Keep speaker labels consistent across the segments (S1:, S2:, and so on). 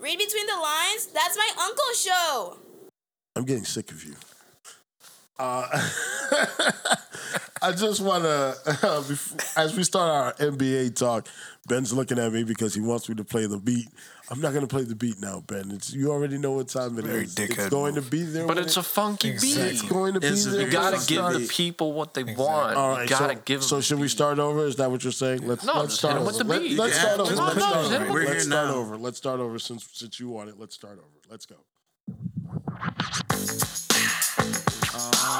S1: Read between the lines. That's my uncle's show.
S2: I'm getting sick of you. Uh, I just want to, uh, as we start our NBA talk, Ben's looking at me because he wants me to play the beat. I'm not going to play the beat now, Ben. It's, you already know what time it
S3: Very
S2: is.
S3: dickhead
S2: It's going
S3: move.
S2: to be there.
S4: But it's
S2: it-
S4: a funky
S2: It's
S4: beat.
S2: It's going to be
S5: It's a
S2: there.
S4: You gotta give the people what they want.
S2: All
S4: you
S2: right,
S4: gotta
S2: so,
S4: give
S2: so should we start over? Is that what you're saying? Let's
S4: No,
S2: let's start over.
S4: with the
S2: Let,
S4: beat.
S2: let's
S5: Yeah,
S2: start over.
S5: just
S2: Let's
S4: no,
S2: start
S4: just hit 'em
S2: over.
S4: with
S5: the
S2: Let's
S5: beat.
S2: start
S5: Now.
S2: over. Let's start over since since you want it. Let's start over. Let's go.
S5: yeah.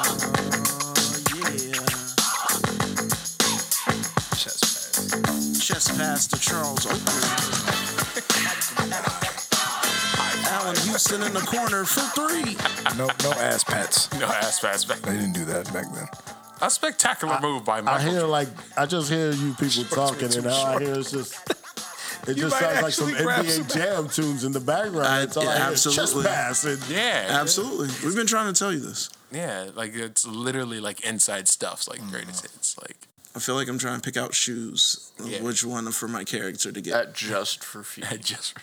S3: Pass.
S5: Chest pass to Charles Oakley. Allan Houston in the corner for three.
S3: No, no ass pats.
S4: No ass pass back.
S3: They didn't do that back then.
S4: A spectacular move by Michael.
S2: I hear like I just hear you people talking, and all I hear is just. It
S3: You
S2: just sounds like some
S3: actually grab
S2: NBA Jam tunes in the background.
S5: I-
S2: That's all
S5: yeah,
S2: I hear. Chest
S5: absolutely.
S2: pass and
S4: yeah,
S5: Absolutely. We've been trying to tell you this.
S4: yeah. Like it's literally like inside stuff's like greatest mm. hits. Like
S5: I feel like I'm trying to pick out shoes.
S4: Yeah.
S5: Which one for my character to get?
S6: At just for feet.
S4: just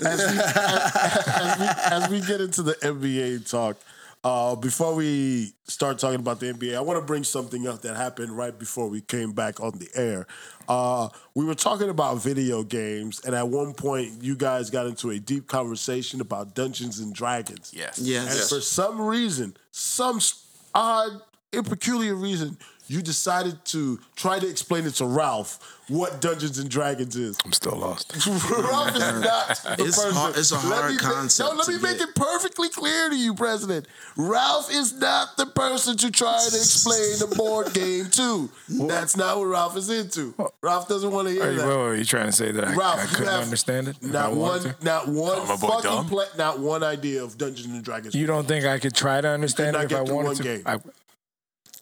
S2: as we, as, we, as we get into the NBA talk, uh, before we start talking about the NBA, I want to bring something up that happened right before we came back on the air. Uh, we were talking about video games, and at one point, you guys got into a deep conversation about Dungeons and Dragons.
S4: yes,
S5: yes.
S2: And for some reason, some odd and peculiar reason, you decided to try to explain it to Ralph what Dungeons and Dragons is.
S3: I'm still lost.
S2: Ralph is not the
S5: It's
S2: person.
S5: hard- it's a
S2: Let
S5: hard
S2: me ma-
S5: concept
S2: No, let me make
S5: get.
S2: it perfectly clear to you, President. Ralph is not the person to try to explain the board game to. That's not what Ralph is into. Ralph doesn't want to hear
S3: Are you,
S2: that.
S3: well, are you trying to say that I,
S2: Ralph,
S3: I
S2: you
S3: couldn't understand it?
S2: Not one, not one
S4: Call
S2: fucking
S4: dumb.
S2: play, not one idea of Dungeons and Dragons.
S3: You don't think I could try to understand it if
S2: get
S3: I wanted
S2: one
S3: to?
S2: game.
S3: I,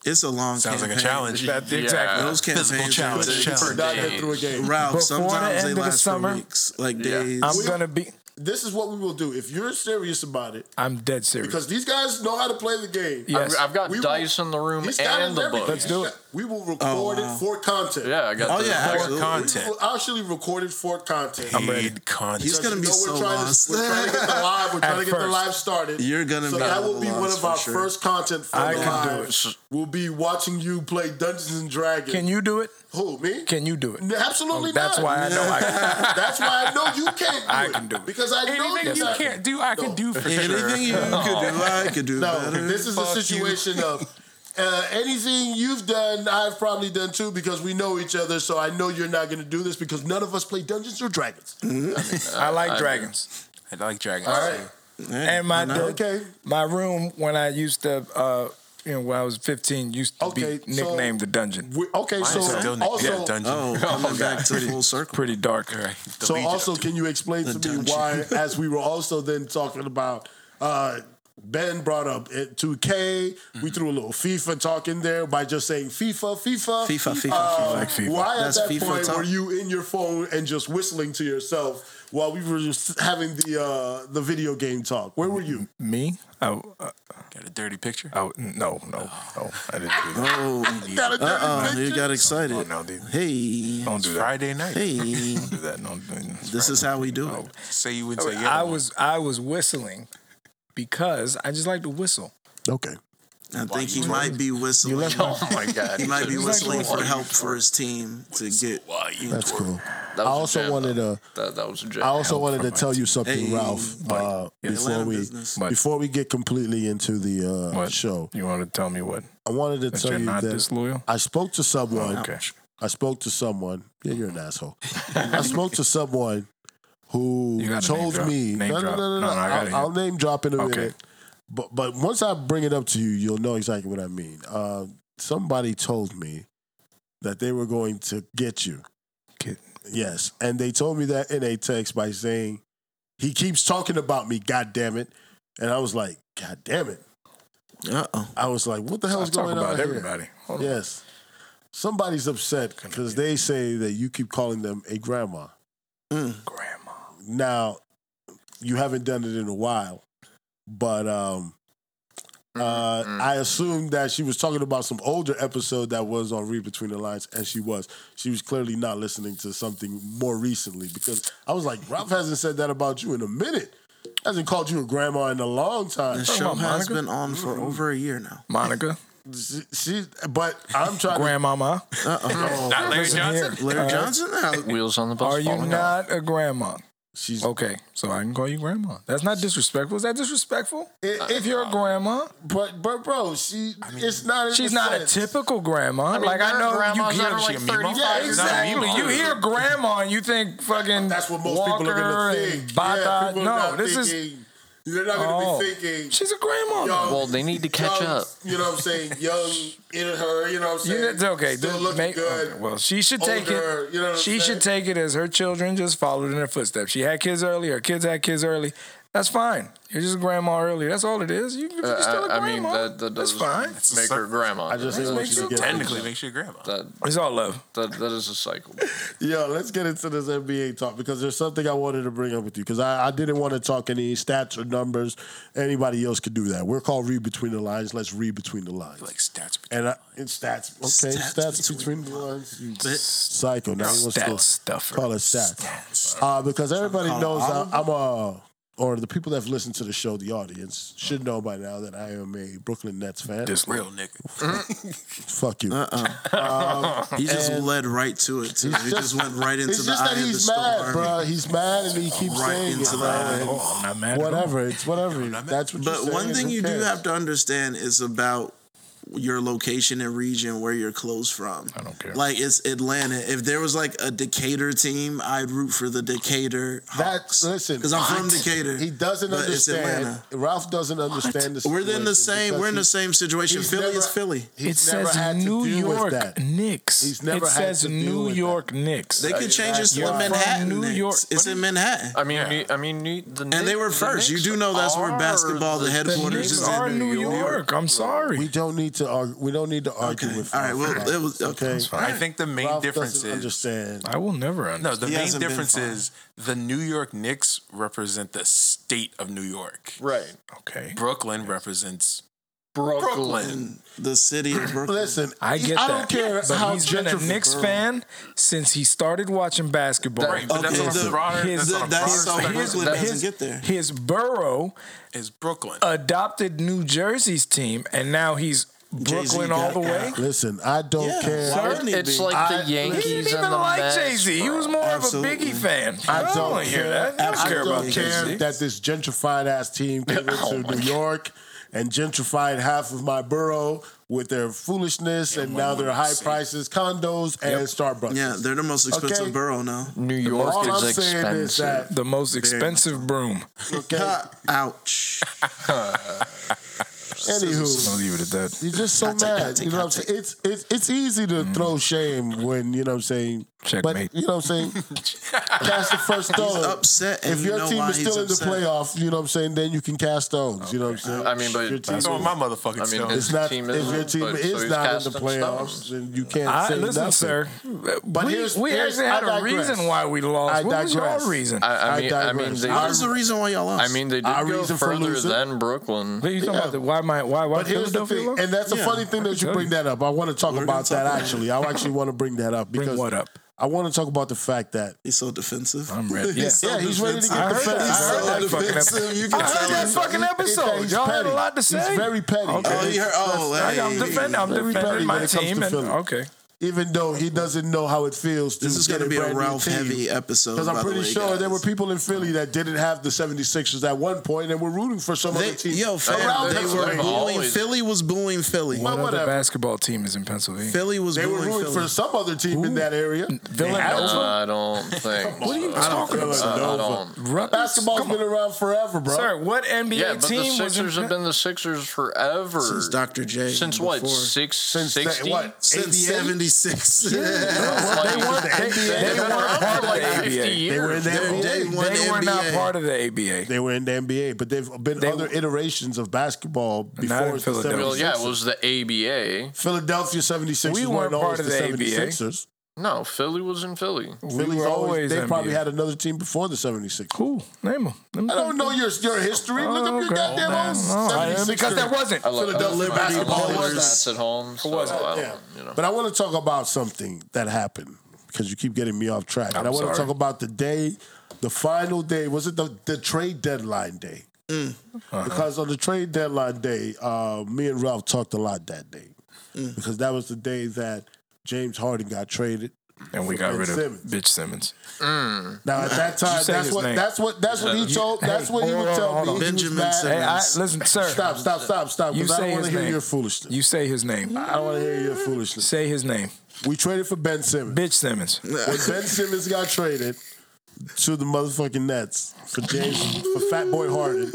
S5: It's a long
S4: sounds like a
S5: campaign.
S4: challenge.
S3: that,
S6: Yeah.
S3: exactly.
S5: Those
S4: Physical
S5: campaigns
S4: challenge.
S5: are-
S4: challenge.
S2: not get through a game.
S5: Ralph,
S3: Before the
S5: sometimes
S3: end
S5: they
S3: of the
S5: last
S3: summer?
S5: for weeks, like
S6: Yeah.
S5: days.
S3: I'm gonna be.
S2: This is what we will do. If you're serious about it,
S3: I'm dead serious.
S2: because these guys know how to play the game.
S3: Yes.
S6: I've, I've got
S2: We will-
S6: dice in the room
S2: He's got it
S6: and the book.
S3: Let's do it.
S2: We will oh, record
S5: Oh, wow.
S2: it for content.
S6: Yeah, I got
S5: Oh,
S6: the
S5: yeah,
S6: book.
S5: absolutely.
S4: content.
S2: We will actually record it for content.
S3: I'm ready.
S4: Paid content.
S5: He's gonna be so
S2: we're trying
S5: lost.
S2: To, we're trying to get the live. We're trying to get the live started.
S5: You're gonna
S2: so
S5: be
S2: that will be one of our
S5: sure.
S2: first content for
S3: I
S2: the
S3: can do
S2: live.
S3: it.
S2: We'll be watching you play Dungeons and Dragons.
S3: Can you do it?
S2: Who me?
S3: Can you do it?
S2: No, Absolutely
S3: That's
S2: not.
S3: why I know I can.
S2: That's why I know you can't. Do
S3: I can do it.
S2: because I know
S4: Anything you can't do, I can do for sure.
S5: Anything you could do, I could do
S2: No,
S5: better.
S2: this is a
S4: Fuck you.
S2: situation of uh, anything you've done, I've probably done too because we know each other. So I know you're not going to do this because none of us play Dungeons or Dragons.
S3: I like dragons.
S4: I like dragons.
S2: All right.
S3: And my
S5: I know.
S2: Okay.
S3: my room when I used to, uh, you know, when I was 15, used to
S2: Okay,
S3: be
S2: so-
S3: nicknamed the dungeon.
S2: We, okay. So
S4: still
S2: also,
S4: yeah, dungeon.
S5: Oh, coming back to full circle.
S3: Pretty dark.
S4: All right. The
S2: so
S4: Legion.
S2: also, can you explain to me why, as we were also then talking about, uh, Ben brought up it- 2K. We threw a little FIFA talk in there by just saying FIFA, FIFA,
S5: FIFA, FIFA,
S2: Uh,
S5: FIFA.
S3: Like FIFA.
S2: Why
S5: That's
S2: at that
S5: FIFA
S2: point
S5: talk.
S2: were you in your phone and just whistling to yourself while we were just having the uh, the video game talk? Where were you?
S3: Me? Oh, uh,
S4: got a dirty picture.
S3: oh, no, no, no. I didn't do that.
S5: Oh,
S2: Got a dirty
S5: uh-uh,
S2: picture?
S5: you got excited.
S3: Oh, no, dude.
S5: Hey,
S3: Don't do that.
S4: Friday night.
S5: hey,
S3: Don't do that. Don't do that.
S5: this is how we do it. Oh.
S4: Say you wouldn't oh, say yeah.
S3: I was I was whistling because I just like to whistle.
S2: Okay.
S5: I think he might be whistling.
S6: Oh my god.
S5: He might be whistling
S3: whistling.
S5: for help for his team to get.
S4: Why you
S2: That's cool.
S6: That
S2: I
S6: was a
S2: also
S6: jam,
S2: wanted
S6: though.
S2: to.
S6: That, that was a jam.
S2: I also wanted to
S3: from my
S2: tell you something,
S5: Hey,
S2: Ralph.
S3: buddy.
S2: Uh, before we
S5: business.
S2: Before we get completely into the uh,
S3: What?
S2: show,
S3: You want to tell me what?
S2: I wanted to
S3: That
S2: tell
S3: you're
S2: you
S3: not
S2: that
S3: disloyal?
S2: I spoke to someone.
S3: Okay.
S2: I spoke to someone. Yeah, you're an asshole. I spoke to someone who
S3: You gotta name
S2: told me.
S3: Name
S2: no, no, no, no,
S3: No,
S2: no.
S3: no, I gotta
S2: I'll, I'll name drop in a
S3: Okay.
S2: minute. But but once I bring it up to you, you'll know exactly what I mean. Uh, somebody told me that they were going to get you.
S3: Kid.
S2: Yes, and they told me that in a text by saying, "He keeps talking about me. God damn it!" And I was like, "God damn it!"
S5: Uh oh.
S2: I was like, "What the hell is
S3: talk
S2: going
S3: about
S2: on here?"
S3: everybody. Hold on.
S2: Yes. Somebody's upset because they say that you keep calling them a grandma.
S3: Grandma.
S2: Now, you haven't done it in a while, but um, Uh, I assumed that she was talking about some older episode that was on Read Between the Lines, and she was. She was clearly not listening to something more recently because I was like, Ralph hasn't said that about you in a minute. Hasn't called you a grandma in a long time.
S5: The show has been on for over a year now.
S3: Monica,
S2: She, she- but I'm trying to.
S3: grandmama,
S4: Not Larry Johnson.
S3: here.
S5: Larry
S3: Uh,
S5: Johnson now.
S6: Wheels on the bus.
S3: Are you
S6: falling off.
S3: not a grandma?
S2: She's
S3: Okay, so I can call you grandma. That's not disrespectful. Is that disrespectful?
S2: It-
S3: if you're a grandma,
S2: But but bro, she it's not. in
S3: she's
S2: the
S3: not a typical grandma.
S6: mean,
S3: like I know you
S6: grandmas
S3: hear
S6: that are like
S4: a Mima?
S6: 35
S3: Yeah, exactly. You hear grandma and you think fucking
S2: That's what most
S3: Walker
S2: people are gonna think.
S3: Bata.
S2: Yeah,
S3: no,
S2: not
S3: this is
S2: thinking, They're not gonna
S3: oh,
S2: be thinking.
S3: she's a grandma.
S2: young-
S6: Well, they need to catch
S2: young,
S6: up.
S2: You know what I'm saying? Young in her. You know what I'm
S3: You,
S2: saying?
S3: it's okay.
S2: Still
S3: Just
S2: looking
S3: make-
S2: good.
S3: okay, Well, she should take
S2: older,
S3: it.
S2: you know what I'm
S3: she should
S2: saying?
S3: take it as her children just followed in her footsteps. She had kids early. Her kids had kids early. That's fine. You're just a grandma early. That's all it is. You, you're
S6: Uh,
S3: still a
S6: I, I
S3: grandma.
S6: mean, that, that
S3: That's fine.
S6: make her grandma.
S2: I just
S6: that,
S2: think
S3: makes you
S2: get
S4: Technically, makes you a grandma.
S6: that,
S3: It's all love.
S6: that, that is a cycle.
S2: Yo, let's get into this NBA talk because there's something I wanted to bring up with you because I, I didn't want to talk any stats or numbers. Anybody else could do that. We're called read between the lines. Let's read between the lines.
S4: Like stats. between-
S2: and I, it's stats. Okay,
S5: Stats
S2: stats, between, the lines. You
S5: Bit-
S2: psycho. Now he wants
S3: Stat
S2: to
S3: stuffer.
S2: call it stats. Uh, because everybody knows I,
S5: Oliver?
S2: I'm a, or the people that have listened to the show, the audience, should know by now that I am a Brooklyn Nets fan.
S3: This
S4: Real nigga.
S2: Fuck you. Uh-uh.
S5: Um, he just
S2: And-
S5: led right to it too. He just went right into
S2: It's
S5: the
S2: just
S5: eye of the
S2: he's mad,
S5: storm.
S2: bro. He's mad and he keeps
S5: Right
S2: saying
S5: into
S2: it,
S5: the
S2: bro.
S5: eye.
S2: And
S3: Oh, I'm not mad. at all.
S2: Whatever. It's whatever. That's what you're
S5: But
S2: saying.
S5: one thing
S2: Who
S5: you do
S2: cares?
S5: have to understand is about your location and region where you're close from.
S3: I don't care.
S5: Like it's Atlanta. If there was like a Decatur team, I'd root for the Decatur
S2: That's
S5: Hawks.
S2: listen.
S5: because I'm from? Decatur.
S2: He doesn't
S5: but it's
S2: understand.
S5: Atlanta.
S2: Ralph doesn't understand the
S5: We're in the same. We're in the same situation. Philly
S2: never-
S5: is Philly.
S2: He's
S3: It
S2: never
S3: says
S2: had to
S3: New
S2: with
S3: York
S2: that.
S3: Knicks.
S2: He's never
S3: it
S2: had
S3: says
S2: to
S3: New
S2: with
S3: York Knicks.
S5: They could change this to
S3: You're
S5: the
S3: from
S5: Manhattan.
S3: New York.
S5: It's in Manhattan.
S6: I mean, New- I mean, New- the
S5: and they were first. You do know that's where basketball, the
S3: the
S5: headquarters is in
S3: New York. I'm sorry.
S2: We don't need to argue. We don't need to argue
S5: Okay.
S2: with.
S5: All right. Well, it was okay.
S2: Okay.
S4: I think the main
S2: Ralph
S4: difference
S2: doesn't
S4: is
S2: understand.
S3: I will never understand. no.
S4: The
S5: He
S4: main difference is the New York Knicks represent the state of New York.
S6: right.
S3: Okay.
S4: Brooklyn represents
S6: Brooklyn.
S4: Brooklyn.
S5: The city of Brooklyn.
S2: Listen,
S3: I get
S2: I
S3: that.
S2: don't care
S3: but
S2: how
S3: he's been a
S2: gentrified-
S3: Knicks fan since he started watching basketball.
S4: Right, but that's
S5: Okay,
S4: on a
S5: the-
S4: broader.
S3: his-
S4: that's on a
S5: That's
S4: broader
S5: so
S4: spectrum.
S5: Brooklyn
S3: his,
S5: get there.
S3: his borough
S4: is Brooklyn.
S3: adopted New Jersey's team, and now he's
S5: Jay-Z
S3: Brooklyn all the way.
S5: got-
S2: Listen, I don't
S5: Yeah,
S2: care.
S5: why wouldn't
S6: It's like
S2: I-
S6: the Yankees.
S3: He didn't even like Jay Z. He was more
S5: Absolutely.
S3: of a Biggie fan.
S2: I
S3: don't
S2: don't
S3: want hear
S2: care.
S3: that. I don't care about
S2: don't
S3: Jay
S2: care
S3: Z.
S2: that this gentrified ass team came into
S3: Oh
S2: New York and gentrified half of my borough with their foolishness and now their high prices, condos, and Starbucks.
S5: Yeah, they're the most expensive
S2: Okay.
S5: borough now.
S6: New York
S2: All
S6: is
S2: I'm saying is that
S3: The most expensive broom.
S2: okay.
S5: Ouch.
S3: I'll
S2: Anywho,
S3: leave it at that.
S2: you're just so
S5: Contact,
S2: mad.
S5: contact,
S2: You know what I'm saying? It's it's it's easy to throw shame when you know what I'm saying.
S3: Checkmate.
S2: But you know what I'm saying? cast the first stone.
S5: He's upset, and
S2: if
S5: you
S2: your
S5: know
S2: team is still in the
S5: upset.
S2: playoffs, you know what I'm saying, then you can cast stones. You know what I'm saying?
S6: I mean, but
S2: If your team
S6: that's
S4: So my motherfucking
S6: I mean,
S4: stone.
S2: it's not
S6: team
S2: if
S6: is,
S2: your team
S6: but, so
S2: not in the playoffs,
S6: stones.
S2: then you can't
S3: I,
S2: say
S3: listen,
S2: nothing.
S3: sir.
S2: But
S3: we,
S2: here's-
S3: we
S2: here's-
S3: actually had a reason why we lost.
S2: I
S3: what was your reason?
S6: I, I
S2: I
S6: mean, I mean, they,
S2: I-
S5: What was the reason why y'all lost?
S6: I mean, they did
S2: Our
S6: go
S2: reason for
S6: further
S2: losing?
S6: than Brooklyn.
S3: what are you talking about? Why my why why
S2: But here's the
S3: Philadelphia
S2: thing,
S3: lost?
S2: and that's a funny thing that you bring that up. I want to talk about that actually. I actually want to bring that up
S3: Bring
S2: because
S3: what up?
S2: I want to talk about the fact that
S5: He's so defensive.
S3: I'm ready.
S5: He's
S3: Yeah.
S5: so
S2: Yeah, he's ready to
S5: defensive.
S2: get
S3: I heard
S2: defensive.
S3: that.
S5: He's
S3: I heard
S5: so
S3: that fucking
S5: defensive. You can
S3: I heard
S5: tell
S3: that fucking episode. Y'all had a lot to say.
S2: He's very petty.
S3: Okay.
S5: Oh, you heard? Oh,
S3: I- I'm defending. I'm defending my team. And, okay.
S2: Even though he doesn't know how it feels to
S5: This is going to be a
S2: brand
S5: Ralph
S2: team.
S5: heavy episode.
S2: Because I'm
S5: by the
S2: pretty
S5: way,
S2: sure there were people in Philly that didn't have the 76ers at one point and were rooting for some
S5: They,
S2: other team.
S5: yo, fam,
S2: around
S5: they
S2: Pennsylvania.
S5: were booing. Philly was booing Philly.
S2: Well,
S3: What other basketball team is in Pennsylvania?
S5: Philly was
S2: They were
S5: booing
S2: rooting
S5: Philly.
S2: for some other team in that area.
S3: Villanova?
S6: I don't think.
S3: What are you
S6: so.
S3: talking
S6: I,
S3: about?
S6: I don't.
S3: Rutgers?
S2: Basketball's been around forever, bro.
S3: Sir, what NBA
S6: Yeah, but the
S3: team was in
S6: Sixers have been the Sixers forever.
S5: Since Dr. J.
S6: Since what? Six
S2: Since the-
S6: sixty.
S2: what?
S5: Since
S2: 88?
S5: 76.
S3: They weren't, they, they
S6: They've
S3: weren't part of the ABA.
S2: They were in the
S5: They're
S2: NBA.
S5: day one
S3: They were not part of the ABA.
S2: They were in the NBA, but they've been
S3: They-
S2: other iterations of basketball
S3: in
S2: before the
S3: Philadelphia.
S6: Well,
S2: 76ers.
S6: yeah, it was the ABA.
S2: Philadelphia 76ers
S3: We
S2: weren't
S3: weren't part
S2: always
S3: of
S2: the
S3: the ABA.
S2: 76ers.
S6: No, Philly was in Philly.
S2: Philly's
S3: were
S2: always,
S3: always
S2: they probably had another team before the 76ers.
S3: Cool. Name them.
S2: I don't know your your history. Look up your
S3: Okay.
S2: goddamn
S3: Oh,
S2: own
S3: no, because there wasn't.
S6: I lo-
S2: Philadelphia
S6: I look- I
S2: basketball
S6: look at stats at home. So
S3: wasn't.
S6: I
S2: Yeah.
S6: you know.
S2: But I want to talk about something that happened because you keep getting me off track. and
S3: I'm
S2: I want to talk about the day, the final day. Was it the, the trade deadline day?
S3: Uh-huh.
S2: Because on the trade deadline day, uh, me and Ralph talked a lot that day. Because that was the day that James Harden got traded.
S3: And we got
S2: Ben
S3: rid of
S2: Simmons.
S3: bitch Simmons. Mm.
S2: Now at that time,
S3: say
S2: that's what that's what that's what he told. That's
S3: Hey,
S2: what he
S3: hold
S2: would
S3: on,
S2: tell
S3: hold
S2: me.
S3: on.
S2: He was
S5: Benjamin. Simmons.
S3: Hey, I, listen, sir.
S2: Stop, stop, stop, stop.
S3: You
S2: Because I
S3: say
S2: don't want
S3: his
S2: to hear
S3: name.
S2: your foolishness.
S3: You say his name.
S2: I don't want to hear your foolishness.
S3: Say his name.
S2: We traded for Ben Simmons.
S3: Bitch Simmons.
S2: when Ben Simmons got traded to the motherfucking Nets for James for Fat Boy Harden.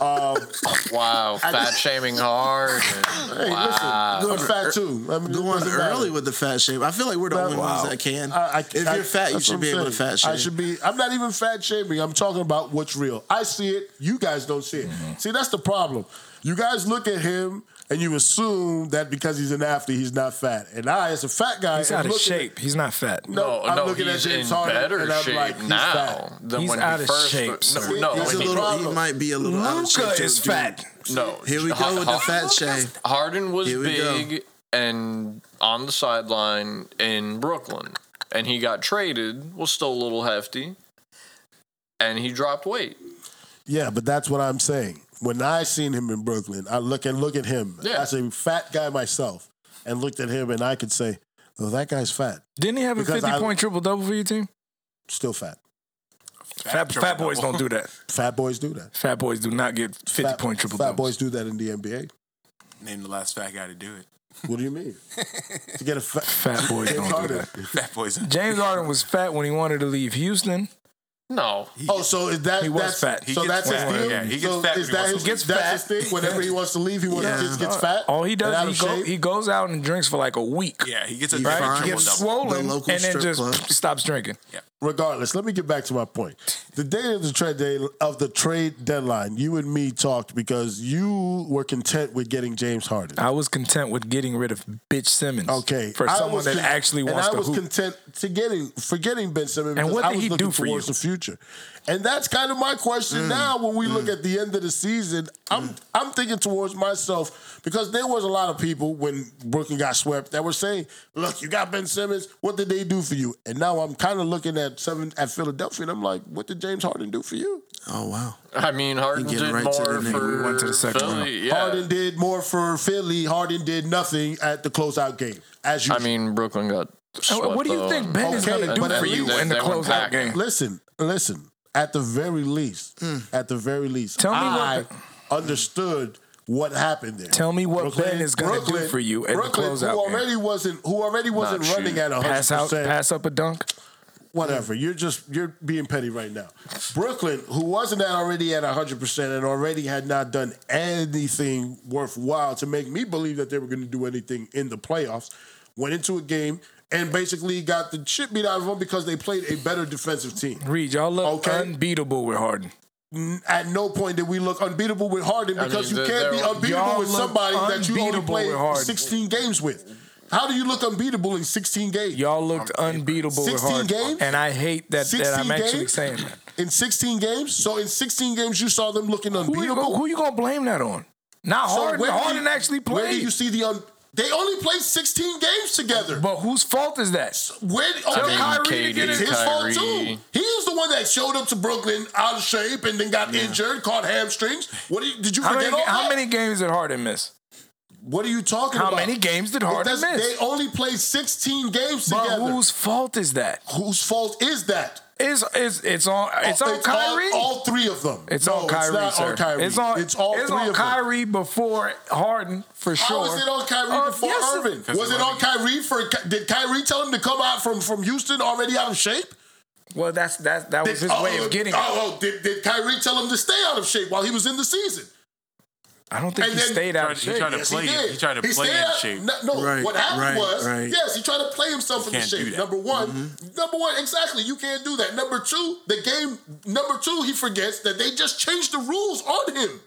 S6: Wow, fat shaming hard.
S2: Hey,
S6: wow.
S2: listen, I'm fat too. I mean, it
S5: Going early with the fat shame. I feel like we're the only
S2: Wow.
S5: ones that can.
S2: I- I-
S5: if
S2: I-
S5: you're fat, you should be
S2: I'm
S5: able to fat shame.
S2: I should be. I'm not even fat shaming. I'm talking about what's real. I see it. You guys don't see it.
S3: Mm-hmm.
S2: See, that's the problem. You guys look at him and you assume that because he's an athlete, he's not fat. And I, as a fat guy,
S3: He's
S2: am
S3: out of
S2: looking
S3: shape. He's not fat.
S2: No,
S6: No,
S2: I'm
S6: no,
S2: looking at
S6: he's
S2: James
S6: in
S2: Harden,
S6: better
S2: and I'm
S6: shape
S2: like, he's
S6: now
S2: fat.
S6: than
S3: He's
S6: when
S3: out
S6: he
S3: of
S6: first.
S3: shape,
S6: no, no,
S2: He's
S5: He's
S2: a
S5: a
S6: when he-
S5: little. He might be a little out of
S3: Luka
S5: shape. to
S3: is fat.
S6: no.
S5: Here we go with the fat shame.
S6: Harden was
S5: Here go.
S6: big and on the sideline in Brooklyn, and he got traded. Was still a little hefty, and he dropped weight.
S2: Yeah, but that's what I'm saying. When I seen him in Brooklyn, I look and look at him
S6: Yeah.
S2: as a fat guy myself, and looked at him, and I could say, "Oh, that guy's fat.
S3: Didn't he have a 50
S2: I-
S3: point triple double for your team?
S2: Still fat.
S3: Fat, fat boys don't do that.
S2: Fat boys do that.
S3: Fat boys do not get 50
S2: fat,
S3: point triple
S2: Fat
S3: doubles.
S2: boys do that in the NBA.
S4: Name the last fat guy to do it.
S2: What do you mean? to get a fat,
S3: Fat boys
S2: James
S3: don't do
S2: Harden.
S3: that.
S4: Fat boys.
S3: James Harden was fat when he wanted to leave Houston.
S6: No,
S2: Oh, so is that
S3: He was
S2: that's,
S3: fat.
S4: He
S2: so
S4: gets
S2: that's his deal.
S4: Yeah, he gets
S2: so
S4: fat
S2: Is
S4: when he
S2: that
S4: wants
S2: his,
S4: to
S3: leave.
S2: that's
S3: Gets
S2: his thing? Whenever he wants to leave, he wants
S5: Yeah.
S2: gets, gets uh, fat.
S3: All he does, he, go, he goes out and drinks for like a week.
S4: Yeah, he gets a
S5: He
S3: Right?
S5: finds
S3: Gets
S5: the
S3: swollen
S5: local
S3: and then just
S5: club.
S3: stops drinking.
S2: Regardless, let me get back to my point. The day of the trade day of the trade deadline, you and me talked because you were content with getting James Harden.
S3: I was content with getting rid of bitch Simmons.
S2: Okay,
S3: For
S2: I
S3: someone that
S2: con-
S3: actually
S2: and
S3: wants
S2: I
S3: to
S2: was
S3: hoop.
S2: content to getting for getting Ben Simmons.
S3: And what
S2: I
S3: did he do for
S2: towards
S3: you?
S2: the future, and that's kind of my question mm. now. When we mm. look at the end of the season, I'm mm. I'm thinking towards myself because there was a lot of people when Brooklyn got swept that were saying, "Look, you got Ben Simmons. What did they do for you?" And now I'm kind of looking at seven at Philadelphia, and I'm like, "What did James Harden do for you?"
S5: Oh wow.
S6: I mean Harden
S5: getting
S6: did
S5: right to
S6: more
S5: the
S6: for
S5: We
S3: went to the second
S6: Philly.
S3: round.
S6: Yeah.
S2: Harden did more for Philly. Harden did nothing at the closeout game, as you.
S6: I mean Brooklyn got. Uh, swept,
S3: what do you
S6: though,
S3: think
S6: and-
S3: Ben is
S2: Okay,
S3: going to do
S2: but
S3: for you in the
S6: They went
S3: closeout game?
S2: Listen, listen. At the very least, hmm. at the very least,
S3: Tell me
S2: I
S3: what
S2: understood what happened there.
S3: Tell me what Ben is gonna do for you at the
S2: Brooklyn,
S3: closeout
S2: who
S3: game.
S2: already wasn't, who already wasn't
S6: Not
S2: running
S6: shoot.
S2: at hundred
S3: pass out,
S2: percent.
S3: pass up a dunk.
S2: Whatever. Hmm. You're just you're being petty right now. Brooklyn, who wasn't at already at hundred percent and already had not done anything worthwhile to make me believe that they were going to do anything in the playoffs, went into a game and basically got the shit beat out of them because they played a better defensive team.
S3: Reed, y'all look
S2: Okay.
S3: unbeatable with Harden.
S2: At no point did we look unbeatable with Harden
S6: I
S2: because
S6: mean,
S2: you can't be unbeatable with
S3: look
S2: somebody that you only
S3: unbeatable
S2: played 16 games with. How do you look unbeatable in 16 games?
S3: Y'all looked unbeatable with
S2: 16
S3: Harden.
S2: games?
S3: And I hate that, that I'm actually
S2: games?
S3: saying that.
S2: In 16 games? So in 16 games, you saw them looking
S3: Who you,
S2: unbeatable?
S3: who are you gonna blame that on? Not Harden.
S2: where do
S3: Harden
S2: you-
S3: actually
S2: Where do
S3: played.
S2: you see the un- They only played 16 games together.
S3: but whose fault is that?
S2: Where?
S3: Tell
S2: Okay,
S3: Kyrie to get
S2: it's
S3: his
S2: fault too. He was the one that showed up to Brooklyn out of shape and then got injured, caught hamstrings. What do you, did you
S3: How
S2: forget
S3: many, how
S2: that?
S3: many games did Harden miss?
S2: What are you talking
S3: How
S2: about?
S3: How many games did Harden miss?
S2: They only played 16 games
S3: But
S2: together.
S3: whose fault is that?
S2: Whose fault is that?
S3: It's it's it's on it's on Kyrie.
S2: All, all three of them.
S3: it's
S2: no,
S3: on Kyrie,
S2: it's not
S3: sir.
S2: on Kyrie.
S3: It's on
S2: It's all
S3: it's
S2: three
S3: on
S2: of them.
S3: Kyrie before Harden for
S2: How
S3: sure.
S2: is it on Kyrie
S3: Uh,
S2: before
S3: yes, it-
S2: Irving?
S4: Because
S2: Was
S4: it
S2: it on
S4: wasn't-
S2: Kyrie for? Did Kyrie tell him to come out from from Houston already out of shape?
S3: Well, that's that that was
S2: Did-
S3: his way
S2: oh,
S3: of getting.
S2: Oh,
S3: it.
S2: oh, did, did Kyrie tell him to stay out of shape while he was in the season?
S3: I don't think
S2: and
S3: he
S2: then-
S3: stayed out of
S4: He
S3: shape.
S4: tried to
S2: Yes,
S4: play-
S2: he did.
S4: he tried to play
S2: stayed
S4: in
S2: out-
S4: shape.
S2: No, no,
S5: Right,
S2: what happened
S5: right,
S2: was,
S5: right.
S2: yes, he tried to play himself into
S4: can't
S2: shape. Number one,
S5: Mm-hmm.
S2: number one, exactly. You can't do that. Number two, the game. Number two, he forgets that they just changed the rules on him.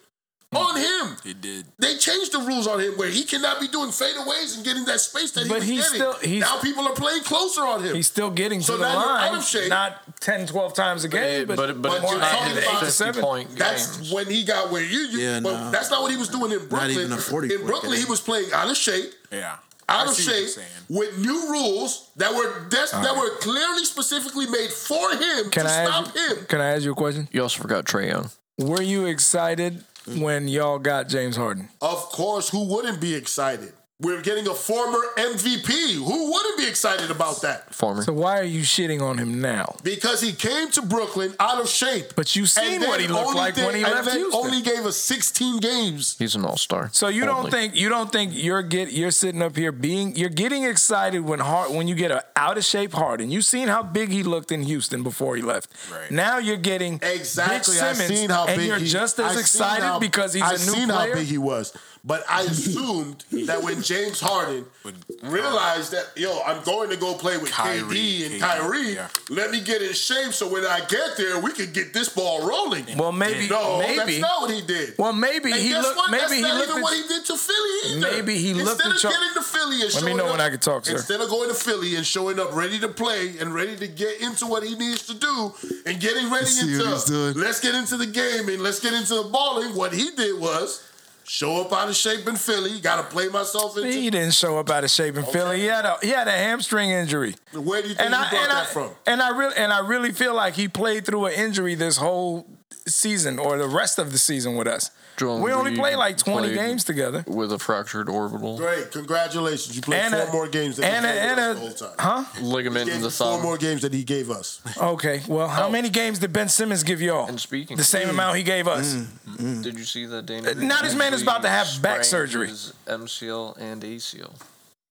S2: Hmm. on him.
S4: He did.
S2: They changed the rules on him where he cannot be doing fadeaways and getting that space that he
S3: But
S2: was
S3: he's
S2: getting.
S3: still- he's-
S2: now people are playing closer on him.
S3: He's still getting
S2: So
S3: to the
S2: now you're out
S3: line,
S2: of shape.
S3: not 10, 12 times a game, but,
S6: but but,
S2: but
S6: it's
S2: you're talking
S6: in
S2: about
S3: seven.
S6: point
S2: That's
S6: games.
S2: when he got where you. you
S5: Yeah,
S2: but
S5: no.
S2: that's not what he was doing in Brooklyn.
S5: even a 40
S2: in Brooklyn,
S5: game.
S2: he was playing out of shape.
S4: Yeah.
S2: Out
S4: I
S2: of
S4: see what you're
S2: shape with new rules that were des- that were clearly specifically made for him
S3: can
S2: to
S3: I
S2: stop
S3: ask you,
S2: him.
S3: can I ask you a question?
S6: You also forgot Trae Young.
S3: Were you excited when y'all got James Harden?
S2: Of course, who wouldn't be excited? We're getting a former MVP. Who wouldn't be excited about that?
S6: Former.
S3: So why are you shitting on him now?
S2: Because he came to Brooklyn out of shape.
S3: But you seen
S2: and
S3: what he looked
S2: only
S3: like
S2: did-
S3: when he
S2: and
S3: left
S2: then
S3: Houston.
S2: Only gave us 16 games.
S6: He's an all star.
S3: So you don't think you don't think you're get you're sitting up here being you're getting excited when Hard when you get a out of shape Harden. You seen how big he looked in Houston before he left.
S4: Right.
S3: Now you're getting
S2: Exactly.
S3: Big
S2: I
S3: Simmons,
S2: seen how
S3: and
S2: big
S3: you're
S2: he,
S3: just
S2: I
S3: as
S2: seen
S3: excited
S2: how-
S3: because he's
S2: I
S3: a new player.
S2: I seen how big he was, but I assumed that when James Harden uh, realized that yo, I'm going to go play with
S4: Kyrie,
S2: KD and
S4: KD,
S2: Kyrie.
S4: yeah.
S2: Let me get in shape so when I get there, we can get this ball rolling.
S3: Well, maybe
S2: no, that's
S3: maybe
S2: not what he did.
S3: well maybe
S2: And
S3: he
S2: guess
S3: looked
S2: what?
S3: maybe
S2: That's
S3: he
S2: not
S3: looked
S2: even
S3: at,
S2: what he did to Philly either.
S3: Maybe he
S2: Instead
S3: looked at
S2: of
S3: y'all-
S2: getting to Philly and
S3: Let me know
S2: up,
S3: when I can talk, sir.
S2: Instead of going to Philly and showing up ready to play and ready to get into what he needs to do and getting ready
S5: See what
S2: into
S5: he's doing.
S2: let's get into the game and let's get into the balling. What he did was show up out of shape in Philly. Got to play myself into.
S3: he didn't show up out of shape in Philly. He had a he had a hamstring injury.
S2: Where do you think
S3: and
S2: he
S3: I
S2: brought that
S3: I,
S2: from?
S3: and I really and I really feel like he played through an injury this whole season or the rest of the season with us.
S6: Joel
S3: we only
S6: Embiid
S3: played like twenty games together.
S6: with a fractured orbital
S2: Great, congratulations! You played
S3: And
S2: four
S3: a-
S2: more games than
S3: and
S2: he
S3: a-
S2: played
S3: and
S2: with
S3: a-
S2: the whole time.
S3: Huh?
S6: ligament
S2: He
S6: in the
S2: you four more games that he gave us.
S3: Okay. Well, how oh. many games did Ben Simmons give y'all?
S6: And speaking
S3: the same
S6: of-
S3: amount he gave us. Mm, mm.
S6: Did you see that Dana?
S3: Now this man is about to have back surgery.
S6: his MCL and ACL.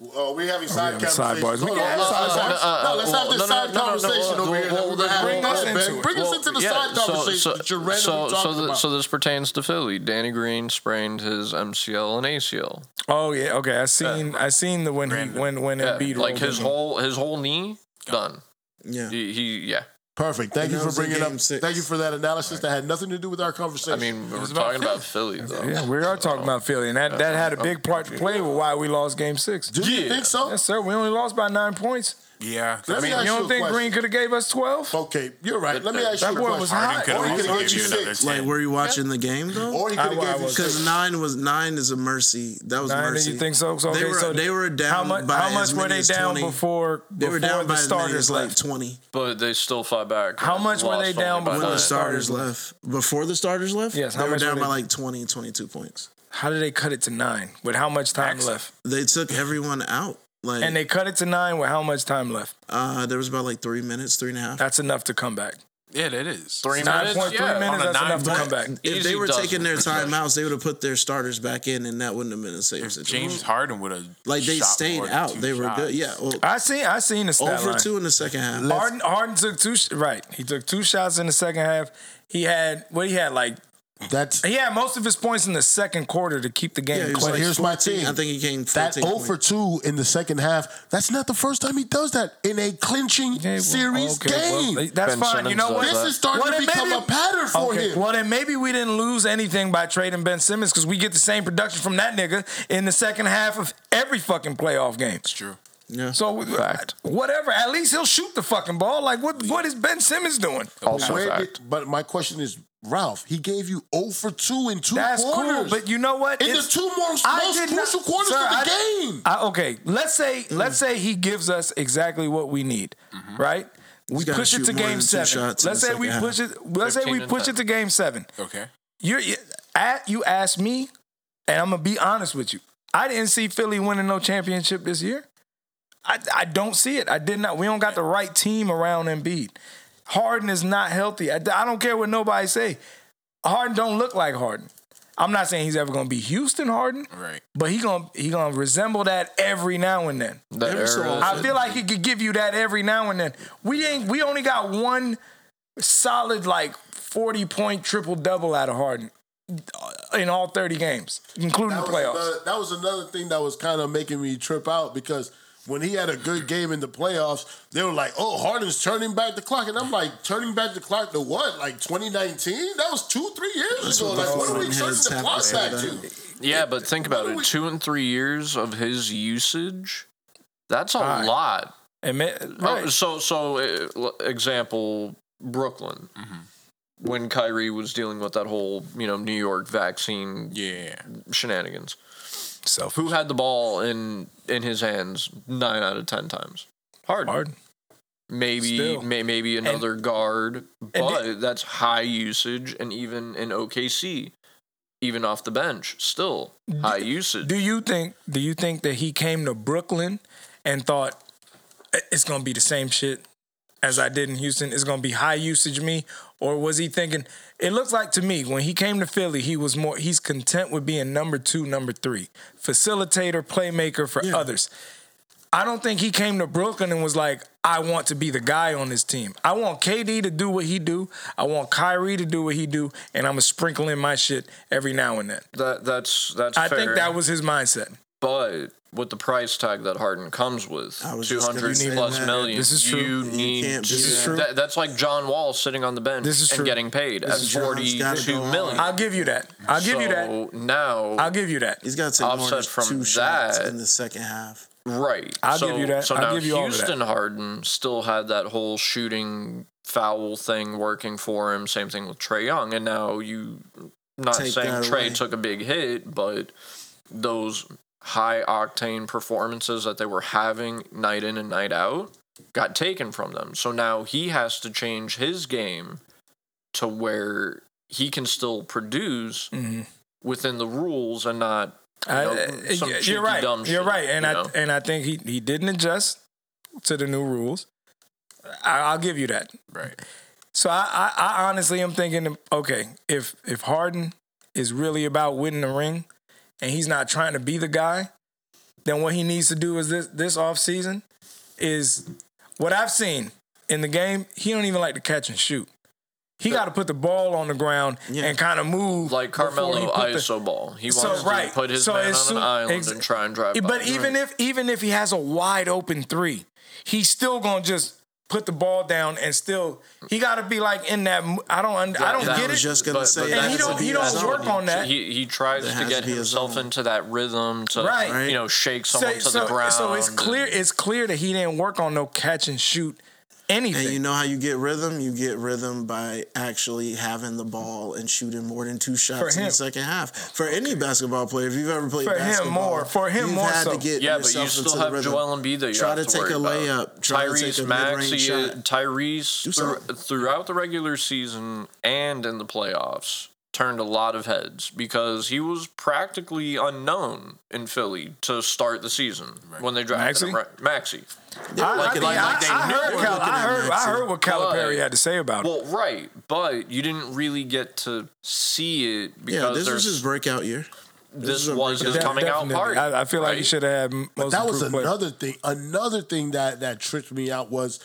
S2: Oh, we're having oh, side
S3: having
S2: conversations.
S3: sidebars. We can have
S2: let's- let's-
S3: sidebars.
S2: No, let's have this
S6: no, no,
S2: side conversation over here.
S6: well,
S2: that we're gonna
S3: bring us into it.
S2: Bring us into the side conversation
S6: so-
S2: that you're randomly
S6: so, so,
S2: talking about.
S6: so this pertains to Philly. Danny Green sprained his MCL and ACL.
S3: Oh yeah. Okay. I seen I seen the when he when when
S6: Yeah,
S3: Embiid
S6: like his
S3: in.
S6: whole his whole knee done.
S5: Yeah.
S6: He, he yeah.
S2: Perfect. Thank
S5: And
S2: you for
S5: was in
S2: bringing up.
S5: six.
S2: Thank you for that analysis that had nothing to do with our conversation.
S6: I mean, we're
S3: about
S6: talking about Philly though.
S3: Yeah, we are talking about Philly, and that, that had a big part to play with why we lost Game Six.
S2: do you think so?
S3: Yes, sir. We only lost by nine points.
S4: Yeah.
S2: Let
S4: I
S2: me
S4: mean,
S2: ask
S3: You
S2: you
S3: don't
S2: a
S3: think
S2: question.
S3: Green could have gave us twelve?
S2: Okay, you're right. Let me ask
S3: That
S2: you a
S3: boy
S2: question.
S3: was
S4: Harden
S3: hot.
S2: Or he could've
S4: given
S2: you
S4: you another
S2: six.
S4: 10.
S5: Like, were you watching the game though?
S2: Or he could have
S3: I
S2: gave you
S5: Because nine was nine is a mercy. That was
S3: Nine,
S5: mercy.
S3: you think so? So,
S5: they were
S3: so
S5: they were down
S3: how much,
S5: by
S3: how much were they down
S5: 20.
S3: before
S5: They were down
S3: the
S5: by
S3: starters
S5: as like twenty
S6: But they still fought back.
S3: How much were they down
S6: by
S5: when
S3: before
S5: the starters left. Before the starters left,
S3: Yes,
S5: they were down by like 20, 22 points.
S3: How did they cut it to nine? With how much time left?
S5: They took everyone out. Like,
S3: And they cut it to nine with how much time left?
S5: uh, there was about like three minutes, three and a half.
S3: That's enough to come back.
S4: Yeah, that is.
S6: Three
S3: Nine
S6: minutes.
S3: point three
S6: yeah.
S3: minutes.
S4: on a
S3: That's enough to come back.
S4: point-
S5: if they were taking their
S6: possessions.
S5: timeouts, they would have put their starters back in, and that wouldn't have been a safe situation.
S4: James Harden would have
S5: like they
S4: shot
S5: stayed
S4: more than
S5: out.
S4: two
S5: They were
S4: shots.
S5: good. Yeah. Well,
S3: I seen I seen the stat
S5: over
S3: line.
S5: two in the second half.
S3: Harden, Harden took two. sh- Right, he took two shots in the second half. He had what he had like
S2: That's
S3: he had most of his points in the second quarter to keep the game
S5: Yeah,
S3: close.
S5: like
S2: here's my
S5: 14.
S2: thing.
S5: I think he came 14
S2: that 0
S5: points.
S2: for 2 in the second half. That's not the first time he does that in a clinching
S3: Okay, well,
S2: series
S3: okay, well,
S2: game.
S3: that's
S6: Ben
S3: fine.
S6: Simmons
S3: you know what?
S6: Uh,
S2: this is starting
S3: Well,
S2: to become
S3: maybe-
S2: a pattern for
S3: Okay,
S2: him.
S3: well then maybe we didn't lose anything by trading Ben Simmons because we get the same production from that nigga in the second half of every fucking playoff game.
S4: It's true.
S5: Yeah.
S3: So
S6: Fact.
S3: whatever, at least he'll shoot the fucking ball. Like what? What is Ben Simmons doing?
S6: Also
S2: Where
S6: fact.
S2: did- but my question is, Ralph, he gave you 0 for 2 in two
S3: That's cool,
S2: quarters.
S3: but you know what?
S2: in the two most,
S3: I
S2: most
S3: did not-
S2: crucial quarters
S3: Sir,
S2: of the
S3: I-
S2: game.
S3: I, okay, let's say
S5: Mm.
S3: let's say he gives us exactly what we need, right? We push it to game seven. Let's say we
S5: second
S3: push it. Let's say we push
S6: 10.
S3: it to game seven.
S4: Okay.
S3: You're you, at, you asked me, and I'm gonna be honest with you. I didn't see Philly winning no championship this year. I, I don't see it. I did not. We don't got the right team around Embiid. Harden is not healthy. I, I don't care what nobody say. Harden don't look like Harden. I'm not saying he's ever gonna be Houston Harden,
S4: Right.
S3: but he gonna he gonna resemble that every now and then.
S6: That
S5: Every so
S3: I feel like he could give you that every now and then. We ain't we only got one solid like 40 point triple double out of Harden uh, in all 30 games, including
S2: That
S3: the playoffs.
S2: another, that was another thing that was kind of making me trip out because when he had a good game in the playoffs, they were like, "Oh, Harden's turning back the clock," and I'm like, "Turning back the clock to what? Like 2019? That was two, three years
S5: That's
S2: ago.
S5: what
S2: Like, what are we turning the clock back
S5: that.
S2: to?"
S6: Yeah, but think about it.
S2: we-
S6: Two and three years of his usage. That's a
S3: Right.
S6: lot.
S3: And ma-
S6: Oh, so, so uh, l- example, Brooklyn. When Kyrie was dealing with that whole, you know, New York vaccine
S4: Yeah.
S6: shenanigans,
S3: Self.
S6: who had the ball in in his hands nine out of ten times? Hard.
S3: Harden.
S6: Maybe may, maybe another guard,
S3: and
S6: but that's high usage, and even in OKC, even off the bench, still high usage.
S3: Do you think? Do you think that he came to Brooklyn and thought it's gonna be the same shit as I did in Houston? is gonna be high usage me, or was he thinking? It looks like to me when he came to Philly, he was more. He's content with being number two, number three, facilitator, playmaker for
S5: Yeah.
S3: others. I don't think he came to Brooklyn and was like, I want to be the guy on this team. I want KD to do what he do. I want Kyrie to do what he do, and I'm gonna sprinkle in my shit every now and then.
S6: that that's that's.
S3: I
S6: fair.
S3: think that was his mindset.
S6: But with the price tag that Harden comes with,
S5: I was
S6: two
S5: just gonna
S6: hundred
S5: say
S6: plus
S5: that.
S6: million,
S3: This is true.
S6: you
S5: You
S6: need.
S5: can't be
S3: This is true.
S6: That, that's like John Wall sitting on the bench
S3: This is
S6: and getting paid at
S5: is true. John's gotta
S6: forty-two
S5: go
S6: million.
S5: hard.
S3: I'll give you that. I'll give you that.
S6: So now,
S3: I'll give you that.
S5: He's got to take more
S6: Offset from
S5: two shots
S6: that-
S5: in the second half.
S6: right?
S3: I'll
S6: so,
S3: give you that.
S6: So
S3: I'll
S6: now
S3: give you all of that.
S6: Houston Harden still had that whole shooting foul thing working for him. Same thing with Trae Young, and now you. Not
S5: Take
S6: saying Trae
S5: away.
S6: took a big hit, but those high octane performances that they were having night in and night out got taken from them. So now he has to change his game to where he can still produce within the rules and not you
S3: I-
S6: know,
S3: uh,
S6: some
S3: you're right. You're
S6: shit,
S3: right, and
S6: you
S3: I
S6: know?
S3: and I think he he didn't adjust to the new rules. I, I'll give you that.
S4: Right.
S3: So I, I, I honestly am thinking, okay, if if Harden is really about winning the ring, and he's not trying to be the guy, then what he needs to do is this this off season is what I've seen in the game. He don't even like to catch and shoot. He got to put the ball on the ground
S5: Yeah.
S3: and kind of move
S6: like
S3: before
S6: Carmelo
S3: he put the-
S6: ball. He
S3: So,
S6: wants
S3: right.
S6: to put his
S3: So
S6: man on
S3: soon-
S6: an island
S3: ex-
S6: and try and drive.
S3: But
S6: by.
S3: even if even if he has a wide open three, he's still gonna just put the ball down and still he got to be like in that. I don't. un- I don't
S6: that
S3: get
S5: I was
S3: it.
S5: just gonna
S6: But-
S5: say,
S6: but
S3: and he don't he don't work on that.
S6: he he tries
S5: There
S6: to get
S5: to
S6: himself into that rhythm to
S3: Right.
S6: you know shake someone to
S3: so,
S6: the ground.
S3: so it's
S6: and-
S3: clear. It's clear that he didn't work on no catch and shoot anything.
S5: And you know how you get rhythm? You get rhythm by actually having the ball and shooting more than two shots in the second half. Oh, For any basketball player, if you've ever played basketball,
S3: For him more. For him
S5: you've
S3: more
S5: had
S3: so.
S5: to get
S6: Yeah, but you
S5: yourself
S6: still
S5: into the
S6: have
S5: rhythm.
S6: Joel Embiid that you
S5: Try
S6: have
S5: to
S6: to
S5: take
S6: worry
S5: a layup. Try to
S6: Tyrese
S5: take a mid-range
S6: Maxey,
S5: shot.
S6: Tyrese
S5: Do
S6: through, throughout the regular season and in the playoffs turned a lot of heads because he was practically unknown in Philly to start the season when they drafted
S3: Maxey?
S6: him. Right, Maxey.
S5: They were
S3: I, I,
S5: looking like-
S3: I-
S5: like they
S3: I heard, Cal, I heard, I heard what Calipari
S6: But-
S3: had to say about it.
S6: Well, right, but you didn't really get to see it because
S5: Yeah, this was his breakout year.
S6: this
S5: is a
S6: was his
S3: Def-
S6: coming out party.
S3: I, I feel like he should have had m- most
S2: that was
S3: improved player.
S2: another thing. Another thing that that tricked me out was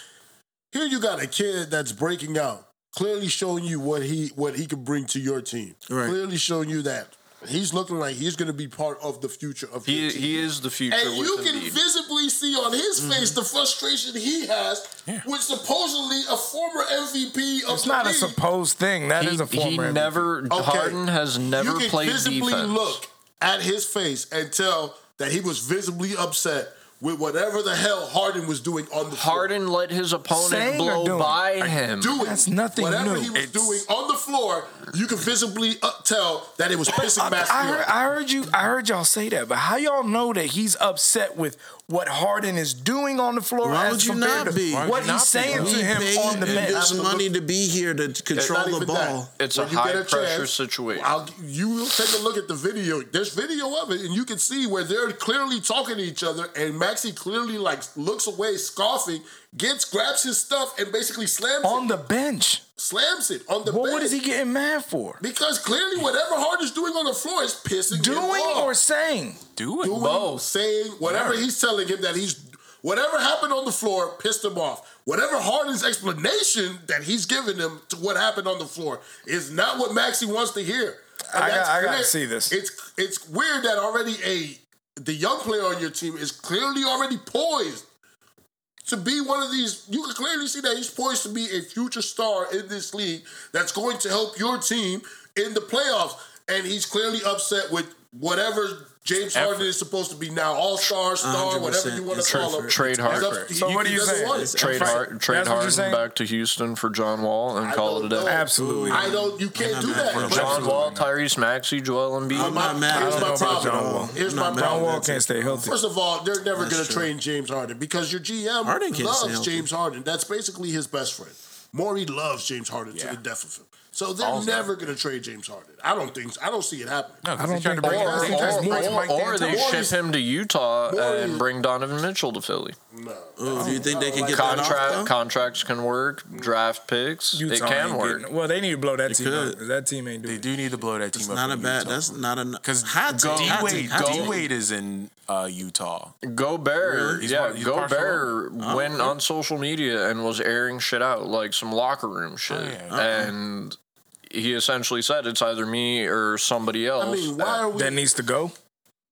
S2: here you got a kid that's breaking out, clearly showing you what he what he can bring to your team.
S5: Right.
S2: Clearly showing you that he's looking like he's going to be part of the future of
S6: He
S2: your team.
S6: he is the future.
S2: and you can
S6: Embiid.
S2: visibly see on his
S3: Mm-hmm.
S2: face the frustration he has with supposedly a former MVP of
S3: It's
S2: the
S3: not a supposed thing. That is
S6: he,
S3: a former.
S6: he
S3: MVP.
S6: never
S2: Okay.
S6: Harden has never
S2: you can
S6: played
S2: visibly
S6: defense.
S2: look at his face and tell that he was visibly upset with whatever the hell Harden was doing on the floor.
S6: Harden let his opponent
S3: Saying or
S6: blow
S3: doing?
S6: by him.
S2: doing
S3: That's nothing
S2: whatever
S3: new.
S2: he was
S3: It's-
S2: doing on the floor, you could visibly uh, tell that it was pissing
S3: I,
S2: Maxey
S3: I heard. I heard you. I heard y'all say that, but how y'all know that he's upset with what Harden is doing on the floor?
S5: Why
S3: as
S5: would you
S3: compared
S5: not
S3: to
S5: be?
S3: What he's
S5: not be?
S3: saying to
S5: He
S3: him
S5: paid
S3: on the
S5: his
S3: bench.
S5: money to be here to control the ball.
S2: that.
S6: It's a
S2: When you get
S6: high pressure
S2: chance,
S6: situation.
S2: I'll, you will take a look at the video. There's video of it, and you can see where they're clearly talking to each other, and Maxey clearly like looks away, scoffing, gets grabs his stuff, and basically slams
S3: on
S2: it,
S3: the bench.
S2: Slams it on the
S3: What,
S2: bench.
S3: what is he getting mad for?
S2: Because clearly, whatever Harden's doing on the floor is pissing him
S3: Doing
S2: off.
S3: or saying?
S4: Do it.
S2: doing,
S6: Both.
S2: saying whatever he's telling him that he's whatever happened on the floor pissed him off. Whatever Harden's explanation that he's giving him to what happened on the floor is not what Maxey wants to hear. And
S3: I got, I got
S2: to
S3: see this.
S2: It's it's weird that already a the young player on your team is clearly already poised to be one of these. You can clearly see that he's poised to be a future star in this league that's going to help your team in the playoffs. And he's clearly upset with whatever James Harden is supposed to be now, all star, star, whatever you want to call him.
S6: Trade Harden.
S3: So
S2: he
S3: what are you
S2: doesn't
S3: saying?
S2: want it.
S5: It's-
S6: Trade,
S5: That's
S6: Har- trade
S3: That's what you're
S6: Harden back to Houston for John Wall and
S2: I
S6: call it a day.
S3: Absolutely.
S2: I don't. You can't do
S5: not
S2: that.
S5: mad for
S2: But
S6: John Wall, Tyrese Maxey, Joel Embiid.
S5: I'm not mad.
S2: Here's
S5: I
S2: my
S5: don't know about
S2: problem.
S5: John Wall.
S2: Here's my problem.
S3: John Wall can't stay healthy.
S2: First of all, they're never going to
S5: true.
S2: train James Harden because your GM
S5: Harden
S2: loves. James Harden. That's basically his best friend. Morey loves James Harden to
S4: Yeah.
S2: the death of him. So they're
S4: All's
S2: never going to trade James Harden. I don't think. I don't see it happening.
S4: No,
S3: I don't
S4: they tried to
S3: think-
S4: bring
S6: Or,
S3: I think
S4: him
S3: that's
S6: or,
S3: more
S6: or, or they
S2: D'Antoni.
S6: ship him to Utah
S2: Morey-
S6: and bring Donovan Mitchell to Philly.
S2: No.
S5: Ooh, do you think they can get
S6: Contract
S5: that off,
S6: contracts can work. Draft picks
S3: Utah
S6: it can work.
S3: getting- well, they need to blow that team
S5: could.
S3: up. 'cause That team ain't
S4: They
S3: doing it.
S4: do need to blow that team
S5: It's
S4: up.
S5: not a bad.
S4: Utah.
S5: That's not a
S4: Because
S5: hot take.
S4: D
S5: hot
S4: Wade, D. Wade is in uh, Utah.
S6: Gobert,
S4: He's
S6: yeah,
S4: part- he's partial
S6: Gobert went on social media and was airing shit out, like some locker room shit, and he essentially said it's either me or somebody else.
S2: I mean, why are we?
S3: That needs to go.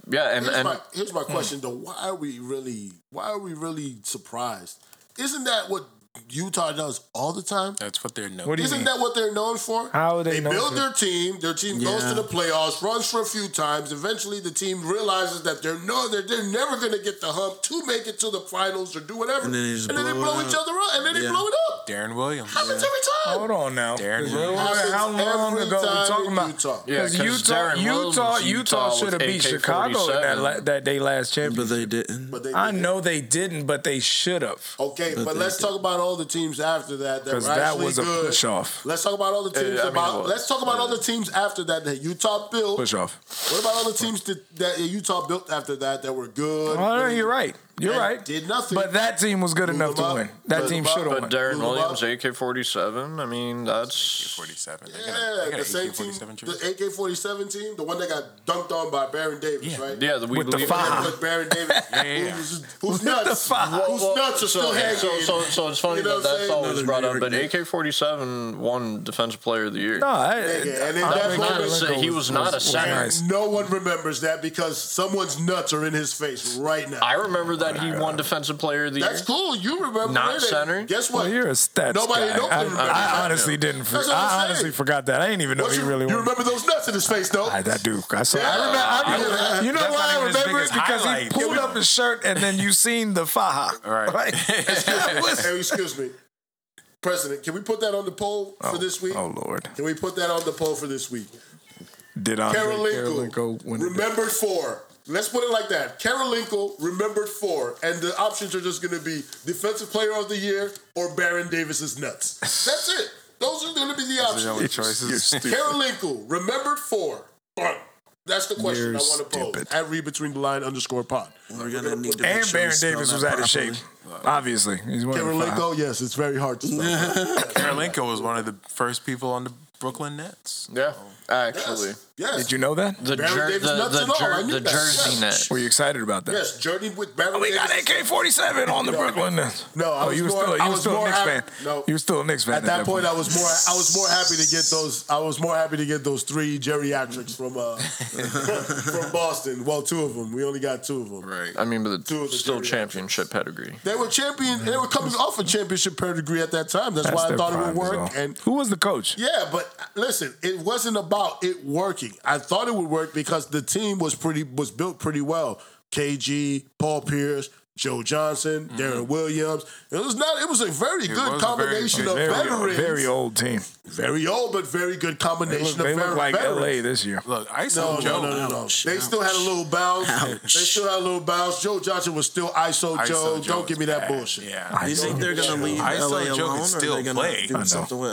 S6: yeah, and
S2: here's,
S6: and
S2: my, here's my hmm. question though. Why are we really? Why are we really surprised? Isn't that what Utah does all the time?
S4: That's what they're known.
S3: What do you
S2: Isn't
S3: mean?
S2: that what they're known for?
S3: How are they known
S2: build
S3: for-
S2: their team. Their team goes to the playoffs, runs for a few times. Eventually, the team realizes that they're no, they're, they're never going to get the hump to make it to the finals or do whatever.
S5: And then they just
S2: and then they
S5: blow
S2: blow each other up, and then they blow it up.
S4: Deron Williams.
S2: Happens every time.
S3: Hold on now.
S4: Deron
S3: 'Cause
S4: Williams.
S3: How how long ago we
S2: time
S3: talking about?
S2: Utah.
S6: Yeah,
S3: 'cause
S6: 'cause
S3: Utah,
S6: Deron
S3: Utah, Utah
S6: Utah
S3: should have beat Chicago in that la- that day last championship.
S5: But they didn't.
S2: But they
S3: didn't.
S2: I
S3: know they didn't, but they should have.
S2: Okay, but,
S5: But
S2: let's
S5: did.
S2: talk about all the teams after that that were
S3: that was a
S2: good.
S3: push-off.
S2: Let's talk about all the teams
S6: I mean,
S2: about.
S6: it was.
S2: let's talk about all the teams after that that Utah built.
S3: Push off.
S2: What about all the teams that, that Utah built after that that were good?
S3: Oh, no, you're right. You're
S2: And
S3: right.
S2: did nothing.
S3: But that team was good
S2: Blew
S3: enough to
S2: up.
S3: win. That
S2: Blew
S3: team
S2: up.
S3: should have won.
S6: but.
S2: Deron Blew
S6: Williams. AK forty seven. I mean, that's
S4: 47. They got a-
S2: Yeah,
S4: they got
S2: the same team, the AK forty seven team, the one that got dunked on by Baron Davis,
S4: Yeah.
S2: right?
S6: yeah. The, we
S3: With the five.
S2: With Baron Davis,
S4: yeah, yeah.
S2: who's, who's nuts,
S3: fuck?
S2: whose nuts are still
S6: so,
S2: hanging.
S6: so, so, so it's funny
S2: You know
S6: that that's
S2: saying?
S6: always
S5: Another
S6: brought up. But AK forty seven won Defensive Player of the Year.
S3: No, I,
S2: Yeah, and then
S3: I
S2: that
S3: think
S2: moment-
S6: he was not a center.
S2: no one remembers that because someone's nuts are in his face right now.
S6: I remember that he won Defensive Player of the Year.
S2: That's cool. You remember
S6: Not
S2: it.
S6: center?
S2: Guess what?
S3: Well, you're a stats
S2: Nobody
S3: guy.
S2: nobody
S3: I, I
S2: that.
S3: honestly didn't. For,
S2: I'm
S3: I honestly forgot that. I didn't even know
S2: What
S3: he
S2: you,
S3: really
S2: you
S3: won.
S2: remember those nuts in his face, though?
S3: I, I do. I saw.
S2: Yeah.
S3: I remember. I,
S2: Yeah.
S3: you know
S4: That's
S3: why I remember it
S4: biggest
S3: because he pulled up his shirt and then you seen the faja.
S4: Right.
S2: Hey, excuse me. President, can we put that on the poll for oh, this week?
S3: Oh Lord!
S2: Can we put that on the poll for this week?
S3: Did I
S2: Kirilenko,
S3: Kirilenko win it?
S2: remembered four. Let's put it like that. Kirilenko remembered four, and the options are just going to be Defensive Player of the Year or Baron Davis's nuts. That's it. Those are going to be the
S4: Those are
S2: options.
S4: the only choices.
S2: Kirilenko remembered four. That's the question
S3: You're
S2: I want to pose.
S3: stupid.
S2: At read between the line underscore pod.
S5: We're gonna need to
S3: And
S5: make sure
S3: Baron Davis was out of shape. Obviously, he's one of the.
S2: Kirilenko, yes, it's very hard to spell.
S4: Kirilenko was one of the first people on the Brooklyn Nets.
S6: Yeah, actually,
S2: Yes.
S3: Did you know that?
S6: the
S2: Baron
S6: jer-
S2: Davis
S6: the,
S2: nuts
S6: the,
S2: and all. I
S6: jer-
S2: knew
S6: the
S2: that.
S6: jersey
S2: Yes.
S6: net.
S3: Were you excited about that?
S2: Yes, journeyed with Baron
S3: We got AK forty seven on the Brooklyn Nets.
S2: No, I
S3: oh,
S2: was
S3: you were
S2: more-
S3: still
S2: I
S3: you were
S2: was
S3: still a
S2: more
S3: Knicks
S2: happy-
S3: fan.
S2: no.
S3: you were still a Knicks fan
S2: At that point, I was more. I was more happy to get those. I was more happy to get those three geriatrics from uh, from Boston. Well, two of them. We only got two of them.
S4: Right.
S6: I mean, but
S2: Two of
S6: the
S2: the
S6: still championship pedigree.
S2: They were champion. They were coming off a championship pedigree at that time. That's,
S3: That's
S2: why I thought it would work. And
S3: who was the coach?
S2: yeah, but listen, it wasn't about it working. I thought it would work because the team was pretty was built pretty well. KG, Paul Pierce, Joe Johnson, mm-hmm. Deron Williams. It was not. It was a very good
S4: was a very
S2: combination of
S3: Very,
S2: veterans.
S3: very old team.
S2: Very old, but very good
S3: They
S2: combination
S3: look, they look like
S2: veterans.
S3: LA this year.
S4: Look, ISO
S2: No,
S4: Joe.
S2: no, no, no, no.
S5: Ouch,
S2: They still had a little bounce. They still had a little bounce. Joe Johnson was still ISO,
S4: ISO
S2: Joe.
S4: Joe
S2: Don't give me that
S4: bad.
S2: bullshit.
S4: Yeah.
S5: Do you think they're gonna leave
S4: I saw
S5: LA
S4: Joe could
S5: alone, or are they gonna
S4: play.
S5: Do something with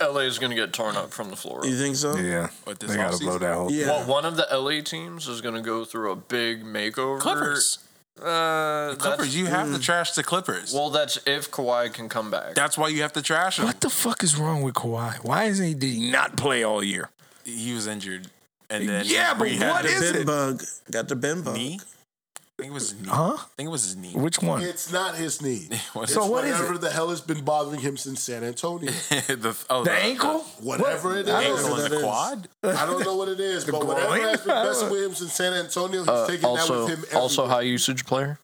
S5: LA?
S6: LA is going to get torn up from the floor.
S5: You think so?
S3: Yeah,
S4: What, this
S3: they got to
S4: offseason?
S3: blow that whole.
S5: Yeah.
S6: Well, one of the LA teams is going to go through a big makeover.
S4: Clippers.
S6: Uh,
S4: Clippers. You have to trash the Clippers.
S6: Well, that's if Kawhi can come back.
S4: That's why you have to trash him.
S3: What the fuck is wrong with Kawhi? Why isn't he did he not play all year?
S4: He was injured. And then
S3: Yeah, but
S4: rehab
S3: what
S4: the
S3: it?
S5: bug got the Ben bug.
S4: knee. Think it was his knee.
S3: Huh?
S4: I think it was his knee.
S3: Which one?
S2: It's not his knee.
S4: What
S2: It's
S3: So what is
S2: whatever
S3: it?
S2: the hell has been bothering him since San Antonio.
S4: the, oh,
S3: The ankle?
S2: Whatever it
S4: The ankle and the quad.
S2: I don't know what it is, but whatever
S3: groin?
S2: has been messing with him since San Antonio, he's
S6: Uh,
S2: taking that with him.
S6: also
S2: everywhere.
S6: high usage player.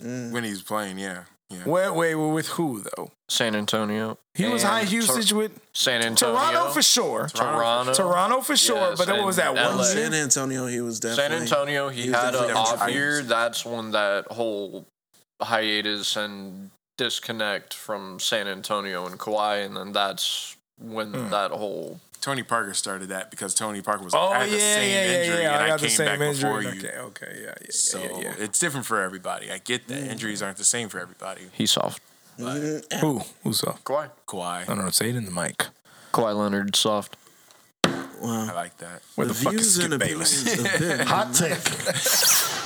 S4: When he's playing, yeah. Yeah.
S3: Wait, wait, wait, with who though?
S6: San Antonio.
S3: He was
S6: And
S3: high
S6: Tor-
S3: usage with
S6: San Antonio.
S3: Toronto for sure.
S6: Toronto.
S3: Toronto for sure,
S6: Yes,
S3: but what was that
S6: and
S3: one
S5: San Antonio, he was definitely. San.
S6: Antonio, he,
S5: he was
S6: had an off
S5: hurt.
S6: year. That's when that whole hiatus and disconnect from San Antonio and Kawhi, and then that's when
S3: Hmm.
S6: that whole
S4: Tony Parker started that because Tony Parker was
S3: Oh
S4: I
S3: yeah,
S4: had the same
S3: yeah, yeah,
S4: injury
S3: yeah.
S4: and
S3: I
S4: I,
S3: got
S4: came
S3: the same
S4: back before
S3: injury.
S4: you.
S3: Okay, okay, yeah, yeah,
S4: So
S3: yeah, yeah.
S4: it's different for everybody. I get that mm-hmm. injuries aren't the same for everybody.
S6: he's soft. Mm-hmm.
S3: Who? Who's soft?
S6: Kawhi.
S4: Kawhi,
S3: I don't know. Say it in the mic.
S6: Kawhi Leonard soft. Wow.
S4: I like that.
S3: Where
S5: The
S3: the, fuck is
S5: views
S3: Skip
S5: and
S3: Bayless?
S5: opinions of Ben.
S2: hot take.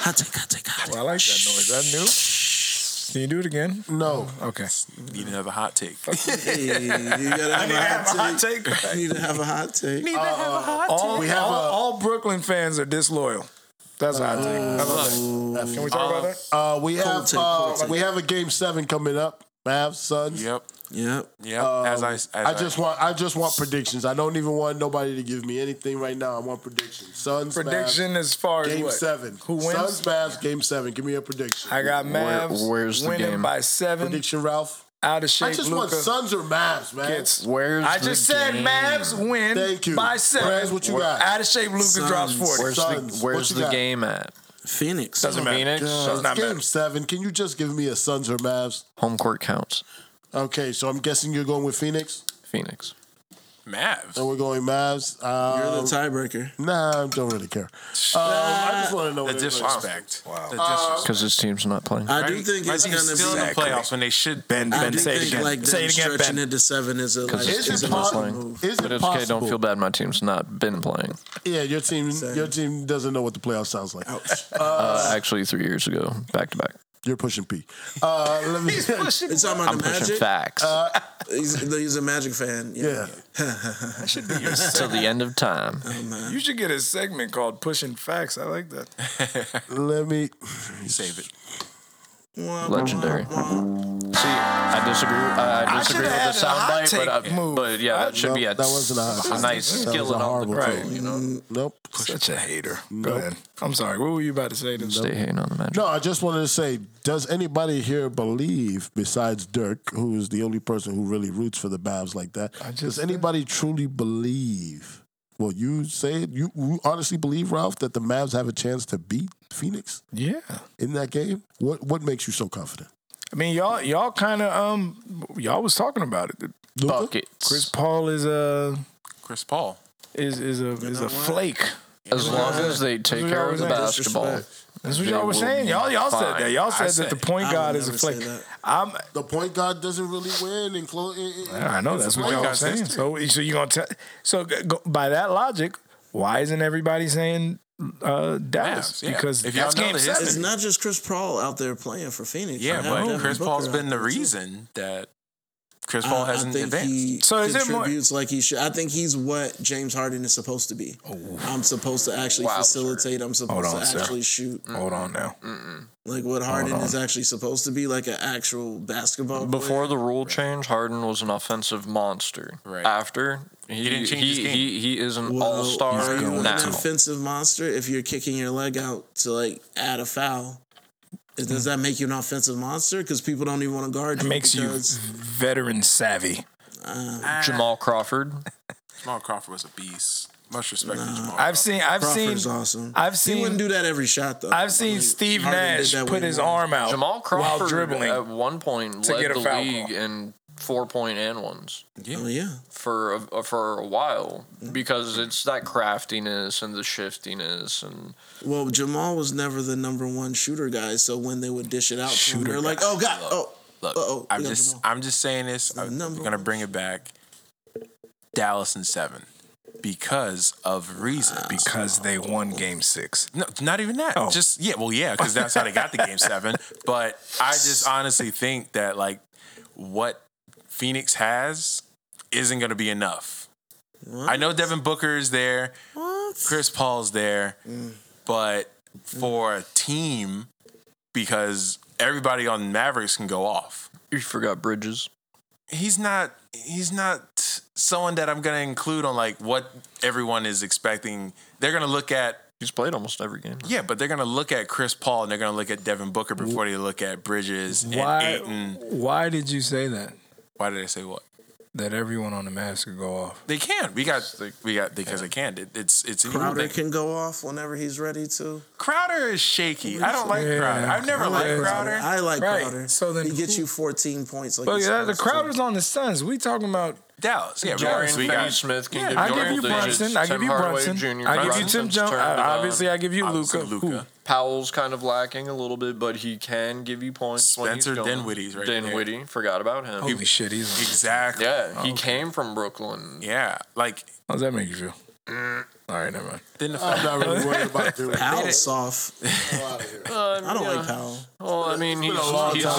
S5: Hot take, hot take, hot take.
S3: Well, I like that noise. That new. Can you do it again?
S2: No,
S3: Okay.
S4: Need another hot take.
S5: Hey, you gotta have,
S3: I need to have a
S5: a
S3: hot
S5: take.
S3: take.
S5: You need to have a hot take.
S3: All,
S2: We have
S3: all,
S2: a-
S3: all Brooklyn fans are disloyal. That's a hot take. How about that? Can we talk about that?
S2: uh, we have
S5: take,
S2: uh,
S5: take.
S2: we have a game seven coming up. Mavs, Suns.
S4: yep.
S5: Yep.
S4: Yep. as um, I, as
S2: I just want I just want predictions. I don't even want nobody to give me anything right now. I want predictions. Suns
S3: Prediction
S2: Mavs,
S3: as far as
S2: game
S3: what?
S2: seven.
S3: Who wins?
S2: Suns Mavs game seven. Give me a prediction.
S3: I got
S6: Where-
S3: Mavs
S6: where's the
S3: winning
S6: game?
S3: by seven.
S2: prediction, Ralph.
S3: Out of shape.
S2: I
S3: shape.
S2: just want
S3: Luka
S2: Suns or Mavs, man.
S3: gets.
S6: Where's
S3: I
S6: the
S3: just said
S6: game?
S3: Mavs win
S2: Thank you.
S3: by seven.
S2: Brez, what you got?
S3: Out of shape. Luka
S5: Suns.
S3: drops forty.
S6: Where's
S2: Suns.
S6: the Where's the
S2: got?
S6: game at?
S5: Phoenix.
S3: Doesn't oh, matter.
S6: Phoenix.
S3: Does not
S2: game
S3: matter.
S2: seven. Can you just give me a Suns or Mavs?
S6: Home court counts.
S2: Okay, so I'm guessing you're going with Phoenix,
S6: Phoenix.
S4: Mavs.
S2: and we're going Mavs.
S5: You're the
S2: Um,
S5: tiebreaker.
S2: nah, I don't really care. Um, I just want to know
S4: The disrespect. Wow. The
S2: Uh,
S4: disrespect.
S6: Because his team's not playing.
S5: I do think
S4: My
S5: it's
S4: team's
S5: gonna
S4: still
S5: be.
S4: in the playoffs when they should.
S3: Ben,
S5: I
S3: Ben,
S5: do
S3: say it
S5: think
S3: again.
S5: like them
S3: say it again,
S5: stretching
S3: Ben.
S5: into seven is a like
S6: Because
S2: Is
S6: his
S2: it possible?
S6: playing.
S2: Is
S6: But
S2: it
S6: it's okay. Don't feel bad. My team's not been playing.
S2: Yeah, your team, your team doesn't know what the playoff sounds like.
S6: Uh, actually, three years ago, back to back.
S2: You're pushing P. Uh, let me.
S5: It's talking about
S6: I'm
S5: the
S6: pushing
S5: Magic.
S6: facts
S5: He's, he's a Magic fan. Yeah.
S2: yeah,
S6: till the end of time.
S3: You should get a segment called "Pushing Facts." I like that.
S2: let me.
S4: Save it.
S6: Legendary. See, I disagree. Uh, I disagree
S3: should've
S6: with the
S3: had a hot
S6: soundbite, but, uh, but yeah, that should
S2: Nope,
S6: be a,
S2: that wasn't a hot
S6: a
S2: take.
S6: nice
S2: That was
S6: skillet
S2: a
S6: on the
S2: horrible
S6: grill,
S2: take.
S6: you know.
S2: Nope.
S3: Such a hater. Go ahead. I'm sorry. What were you about to say? To
S6: Stay hating on the magic.
S2: No, I just wanted to say, does anybody here believe, besides Dirk, who is the only person who really roots for the Mavs like that,
S3: just
S2: does
S3: said-
S2: anybody truly believe? Well, you say it. You, you honestly believe, Ralph, that the Mavs have a chance to beat Phoenix
S3: Yeah.
S2: in that game? What What makes you so confident?
S3: I mean, y'all, y'all kind of, um, y'all was talking about it.
S2: Luka?
S6: Buckets.
S3: Chris Paul is a
S4: Chris Paul.
S3: is is a is a flake.
S6: as long as they take care of the basketball.
S3: That's what y'all were saying. Y'all y'all said that. Y'all said,
S4: said
S3: that the point guard is a flake.
S5: that.
S3: I'm.
S2: The point guard doesn't really win in close.
S3: I know that's what y'all
S4: guard's
S3: saying.
S4: history.
S3: So so you gonna tell? So go, by that logic, why isn't everybody saying uh, Dallas?
S4: Mavs, yeah.
S3: Because
S4: If
S3: that's game seven.
S5: It's not just Chris Paul out there playing for Phoenix.
S4: Yeah, but Chris
S5: Booker
S4: Paul's
S5: out
S4: been the
S5: there, too.
S4: reason that Chris Paul
S5: I
S4: hasn't
S5: think
S4: advanced.
S5: he
S3: So is it more-
S5: contributes like he should. I think he's what James Harden is supposed to be. Oh. I'm supposed to actually
S6: Wow,
S5: facilitate. I'm supposed
S3: on,
S5: to
S3: sir.
S5: actually shoot.
S3: Hold on now.
S5: Like what Harden is actually supposed to be, like an actual basketball.
S6: Before
S5: player.
S6: the rule change, Harden was an offensive monster.
S4: Right.
S6: After he
S4: didn't change his
S6: he,
S4: game.
S6: he, he is an
S5: well,
S6: all star
S5: are you an
S6: now.
S5: offensive monster if you're kicking your leg out to like add a foul? Does that make you an offensive monster? Because people don't even want to guard
S3: It
S5: you.
S3: makes you veteran savvy. Ah.
S6: Jamal Crawford.
S4: Jamal Crawford was a beast. Much respect to Jamal.
S3: I've seen. I've
S5: Crawford's
S3: seen.
S5: awesome.
S3: I've seen.
S5: he wouldn't do that every shot though.
S3: I've seen
S5: Like,
S3: Steve Nash put his arm out
S6: Jamal Crawford
S3: while
S6: Crawford
S3: dribbling.
S6: at one point
S3: to
S6: led
S3: get a
S6: the
S3: foul
S6: league
S3: call.
S6: in four point and ones
S5: Oh yeah.
S6: for a, for a while because it's that craftiness and the shiftiness and
S5: Well, Jamal was never the number one shooter guy, so when they would dish it out, to him,
S3: Shooter
S5: they're like, "Oh God, oh,
S4: Look,
S5: Uh-oh,
S4: I'm just
S5: Jamal.
S4: I'm just saying this. I'm gonna
S5: one.
S4: bring it back. Dallas and seven because of reason.
S3: Ah, because they won Game Six.
S4: No, not even that.
S3: Oh.
S4: Just yeah, well, yeah, because that's how they got the game seven. But I just honestly think that like what Phoenix has isn't going to be enough. I know Devin Booker is there, Chris Paul's there, mm. but for a team because everybody on Mavericks can go off.
S6: You forgot Bridges.
S4: He's not. He's not someone that I'm gonna include on like what everyone is expecting. They're gonna look at
S6: He's played almost every game.
S4: yeah, but they're gonna look at Chris Paul and they're gonna look at Devin Booker before they look at Bridges and
S3: Why?
S4: Ayton.
S3: Why did you say that?
S4: Why did I say what?
S3: That everyone on the Mavs could go off.
S4: They can. We got. We got because they can. It, it's it's
S5: Crowder
S4: thing.
S5: can go off whenever he's ready to.
S4: Crowder is shaky. I don't like
S3: Yeah.
S4: Crowder. I've never
S5: I like
S4: liked Crowder.
S5: I like
S3: Right.
S5: Crowder.
S3: So then
S5: he gets
S3: who-
S5: you 14 points. Like
S3: But yeah, the
S5: supposed to.
S3: Crowder's on the Suns. We talking about.
S4: Dallas. Yeah,
S6: Dorian
S4: Dallas. We got
S6: Finney-Smith can
S4: Yeah,
S6: give
S3: I give you. Brunson. I give you Brunson.
S6: Jr.
S3: I give you Tim Jones.
S6: turned it on.
S3: Obviously, I give you
S4: Obviously,
S3: Luca.
S4: Luka.
S6: Powell's kind of lacking a little bit, but he can give you points.
S4: Spencer. Dinwiddie's right there.
S6: Dinwiddie, forgot about him.
S3: Holy shit, he's.
S4: Exactly.
S6: yeah, he came from Brooklyn.
S4: Yeah, like
S3: How does that make you feel? All right, never mind.
S4: didn't the
S2: I'm not really worried about doing
S5: Powell's soft.
S6: Uh,
S5: I don't
S6: yeah.
S5: like Powell.
S6: Well, I mean, he's,
S2: been a long
S6: he's,
S2: time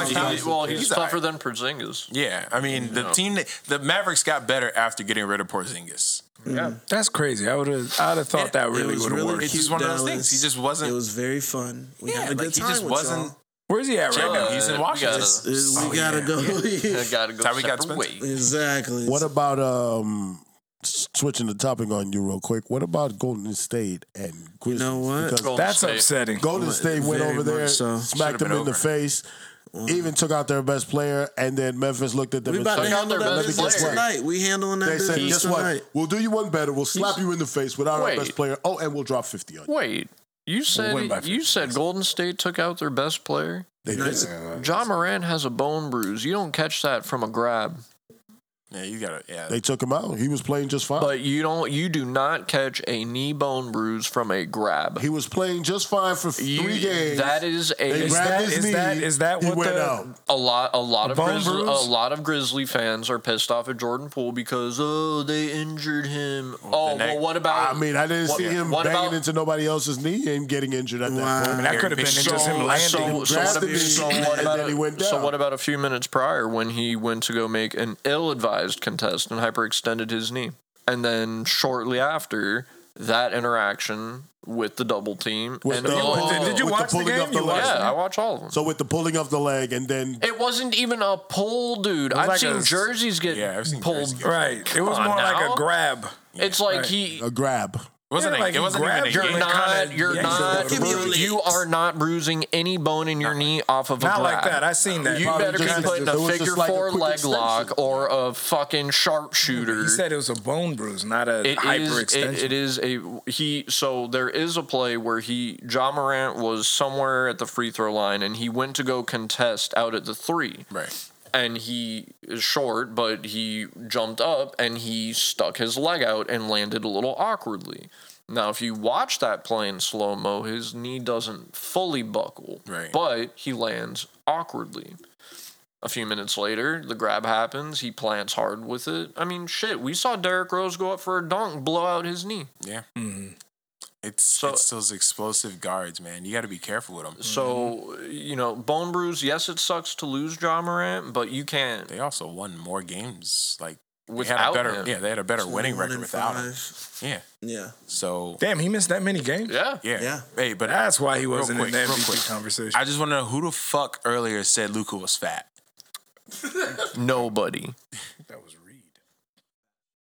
S6: well,
S2: he's
S6: he's
S4: been-
S6: tougher than Porzingis.
S4: Yeah, I mean the team, that, the Mavericks got better after getting rid of Porzingis.
S6: Yeah.
S3: That's crazy. I would have. I'd have thought that really would have
S5: really
S3: worked.
S4: It's just one of those
S5: Dallas.
S4: things. He just wasn't-
S5: It was very fun. We
S4: Yeah,
S5: had a
S4: like,
S5: good
S4: he just wasn't-
S5: y'all.
S3: Where's he at right
S4: Yeah,
S3: now?
S4: he's in
S6: Uh, we
S4: Washington.
S6: gotta-
S5: Is- we
S4: Oh,
S5: gotta
S4: yeah.
S5: go.
S6: I gotta go
S4: How we got
S6: separate
S4: Spencer?
S6: ways.
S5: exactly.
S2: What about um s- switching the topic on you real quick? What about Golden State and Grizzlies?
S5: know what?
S2: Because
S6: Golden
S3: That's
S6: State.
S3: upsetting.
S2: Golden State went over there,
S5: so.
S2: smacked them
S4: been
S2: in the
S4: over.
S2: face, even took out their best player, and then Memphis looked at them
S5: we
S2: and
S5: about to
S2: said,
S5: handle that business
S6: player.
S5: tonight. We handling that
S2: they said,
S5: business
S2: guess what? We'll do you one better. We'll slap you in the face without our best player. Oh, and we'll drop 50 on you.
S6: Wait, you said
S3: win by
S6: you said Golden State took out their best player.
S2: They did.
S6: Ja Morant has a bone bruise. You don't catch that from a grab.
S4: Yeah, you got to Yeah,
S2: They took him out. He was playing just fine.
S6: But you don't. You do not catch a knee bone bruise from a grab.
S2: he was playing just fine for three
S6: You-
S2: games.
S6: That is
S2: they
S6: a
S3: Is
S2: grabbed
S3: that-
S2: his
S3: is
S2: knee.
S3: that- is that
S2: he
S3: what
S2: went
S3: the-
S2: out.
S6: a lot. A lot of
S3: bone
S6: Grizzly, a lot of Grizzly fans are pissed off at Jordan Poole because oh they injured him. oh, oh
S4: neck-
S6: well, what about?
S2: I mean, I didn't
S6: what-
S2: see him
S6: what
S2: banging
S6: about-
S2: into nobody else's knee and getting injured at that
S5: Wow.
S2: point.
S3: I mean, that could have been
S4: So-
S3: just him landing.
S6: So, so, what, so what about a,
S2: he went
S6: so what about a few minutes prior when he went to go make an ill-advised contest and hyperextended his knee, and then shortly after that interaction with the double team
S2: With
S6: and
S2: the-
S6: oh,
S3: Did- did you
S2: with the
S3: watch the
S2: pulling
S3: game?
S2: of the
S3: You
S2: leg.
S6: yeah, I watch all of them.
S2: So with the pulling of the leg and then
S6: it wasn't even a pull, dude. I've
S3: like
S6: seen
S3: a-
S6: jerseys get
S4: Yeah, I've seen
S6: pulled.
S4: jerseys get-
S3: Right. It was more
S6: on
S3: like a grab.
S6: It's like
S3: Right.
S6: he
S2: a grab.
S4: It wasn't.
S3: Yeah,
S4: a,
S3: like
S4: it wasn't even a
S3: grabbed your
S6: You're
S4: game.
S6: not. You're
S3: yanks
S6: not.
S3: it
S5: Give me your
S6: bru- you are not bruising any bone in your knee off of a
S3: Not
S6: grab.
S3: like that. I seen that.
S6: You
S2: Probably
S6: better be putting
S2: it
S6: a
S2: was just
S6: figure
S2: like a
S6: four
S2: quick
S6: leg
S2: extension.
S6: lock or a fucking sharpshooter.
S3: He said it was a bone bruise, not a
S6: It is,
S3: hyperextension.
S6: it, it is a he. So there is a play where he Ja Morant was somewhere at the free throw line and he went to go contest out at the three.
S4: Right.
S6: And he is short, but he jumped up and he stuck his leg out and landed a little awkwardly. Now, if you watch that play in slow mo, his knee doesn't fully buckle,
S4: Right.
S6: but he lands awkwardly. A few minutes later, the grab happens. He plants hard with it. I mean, shit. We saw Derrick Rose go up for a dunk, blow out his knee.
S4: Yeah.
S3: Mm-hmm.
S4: It's
S6: So-
S4: it's those explosive guards, man. You got to be careful with them.
S6: So, mm-hmm. you know, bone bruise. Yes, it sucks to lose Ja Morant, but you can't
S4: They also won more games. Like they had
S6: without
S4: a better,
S6: him.
S4: yeah, they had a better winning record
S5: in
S4: without him. Yeah.
S5: Yeah.
S4: So
S3: Damn, he missed that many games.
S6: Yeah.
S4: yeah,
S5: Yeah.
S4: Hey, but
S3: That's why he wasn't
S4: quick,
S3: in the
S4: real
S3: MVP
S4: quick.
S3: conversation.
S4: I just want to know who the fuck earlier said Luka was fat.
S6: Nobody.
S3: that was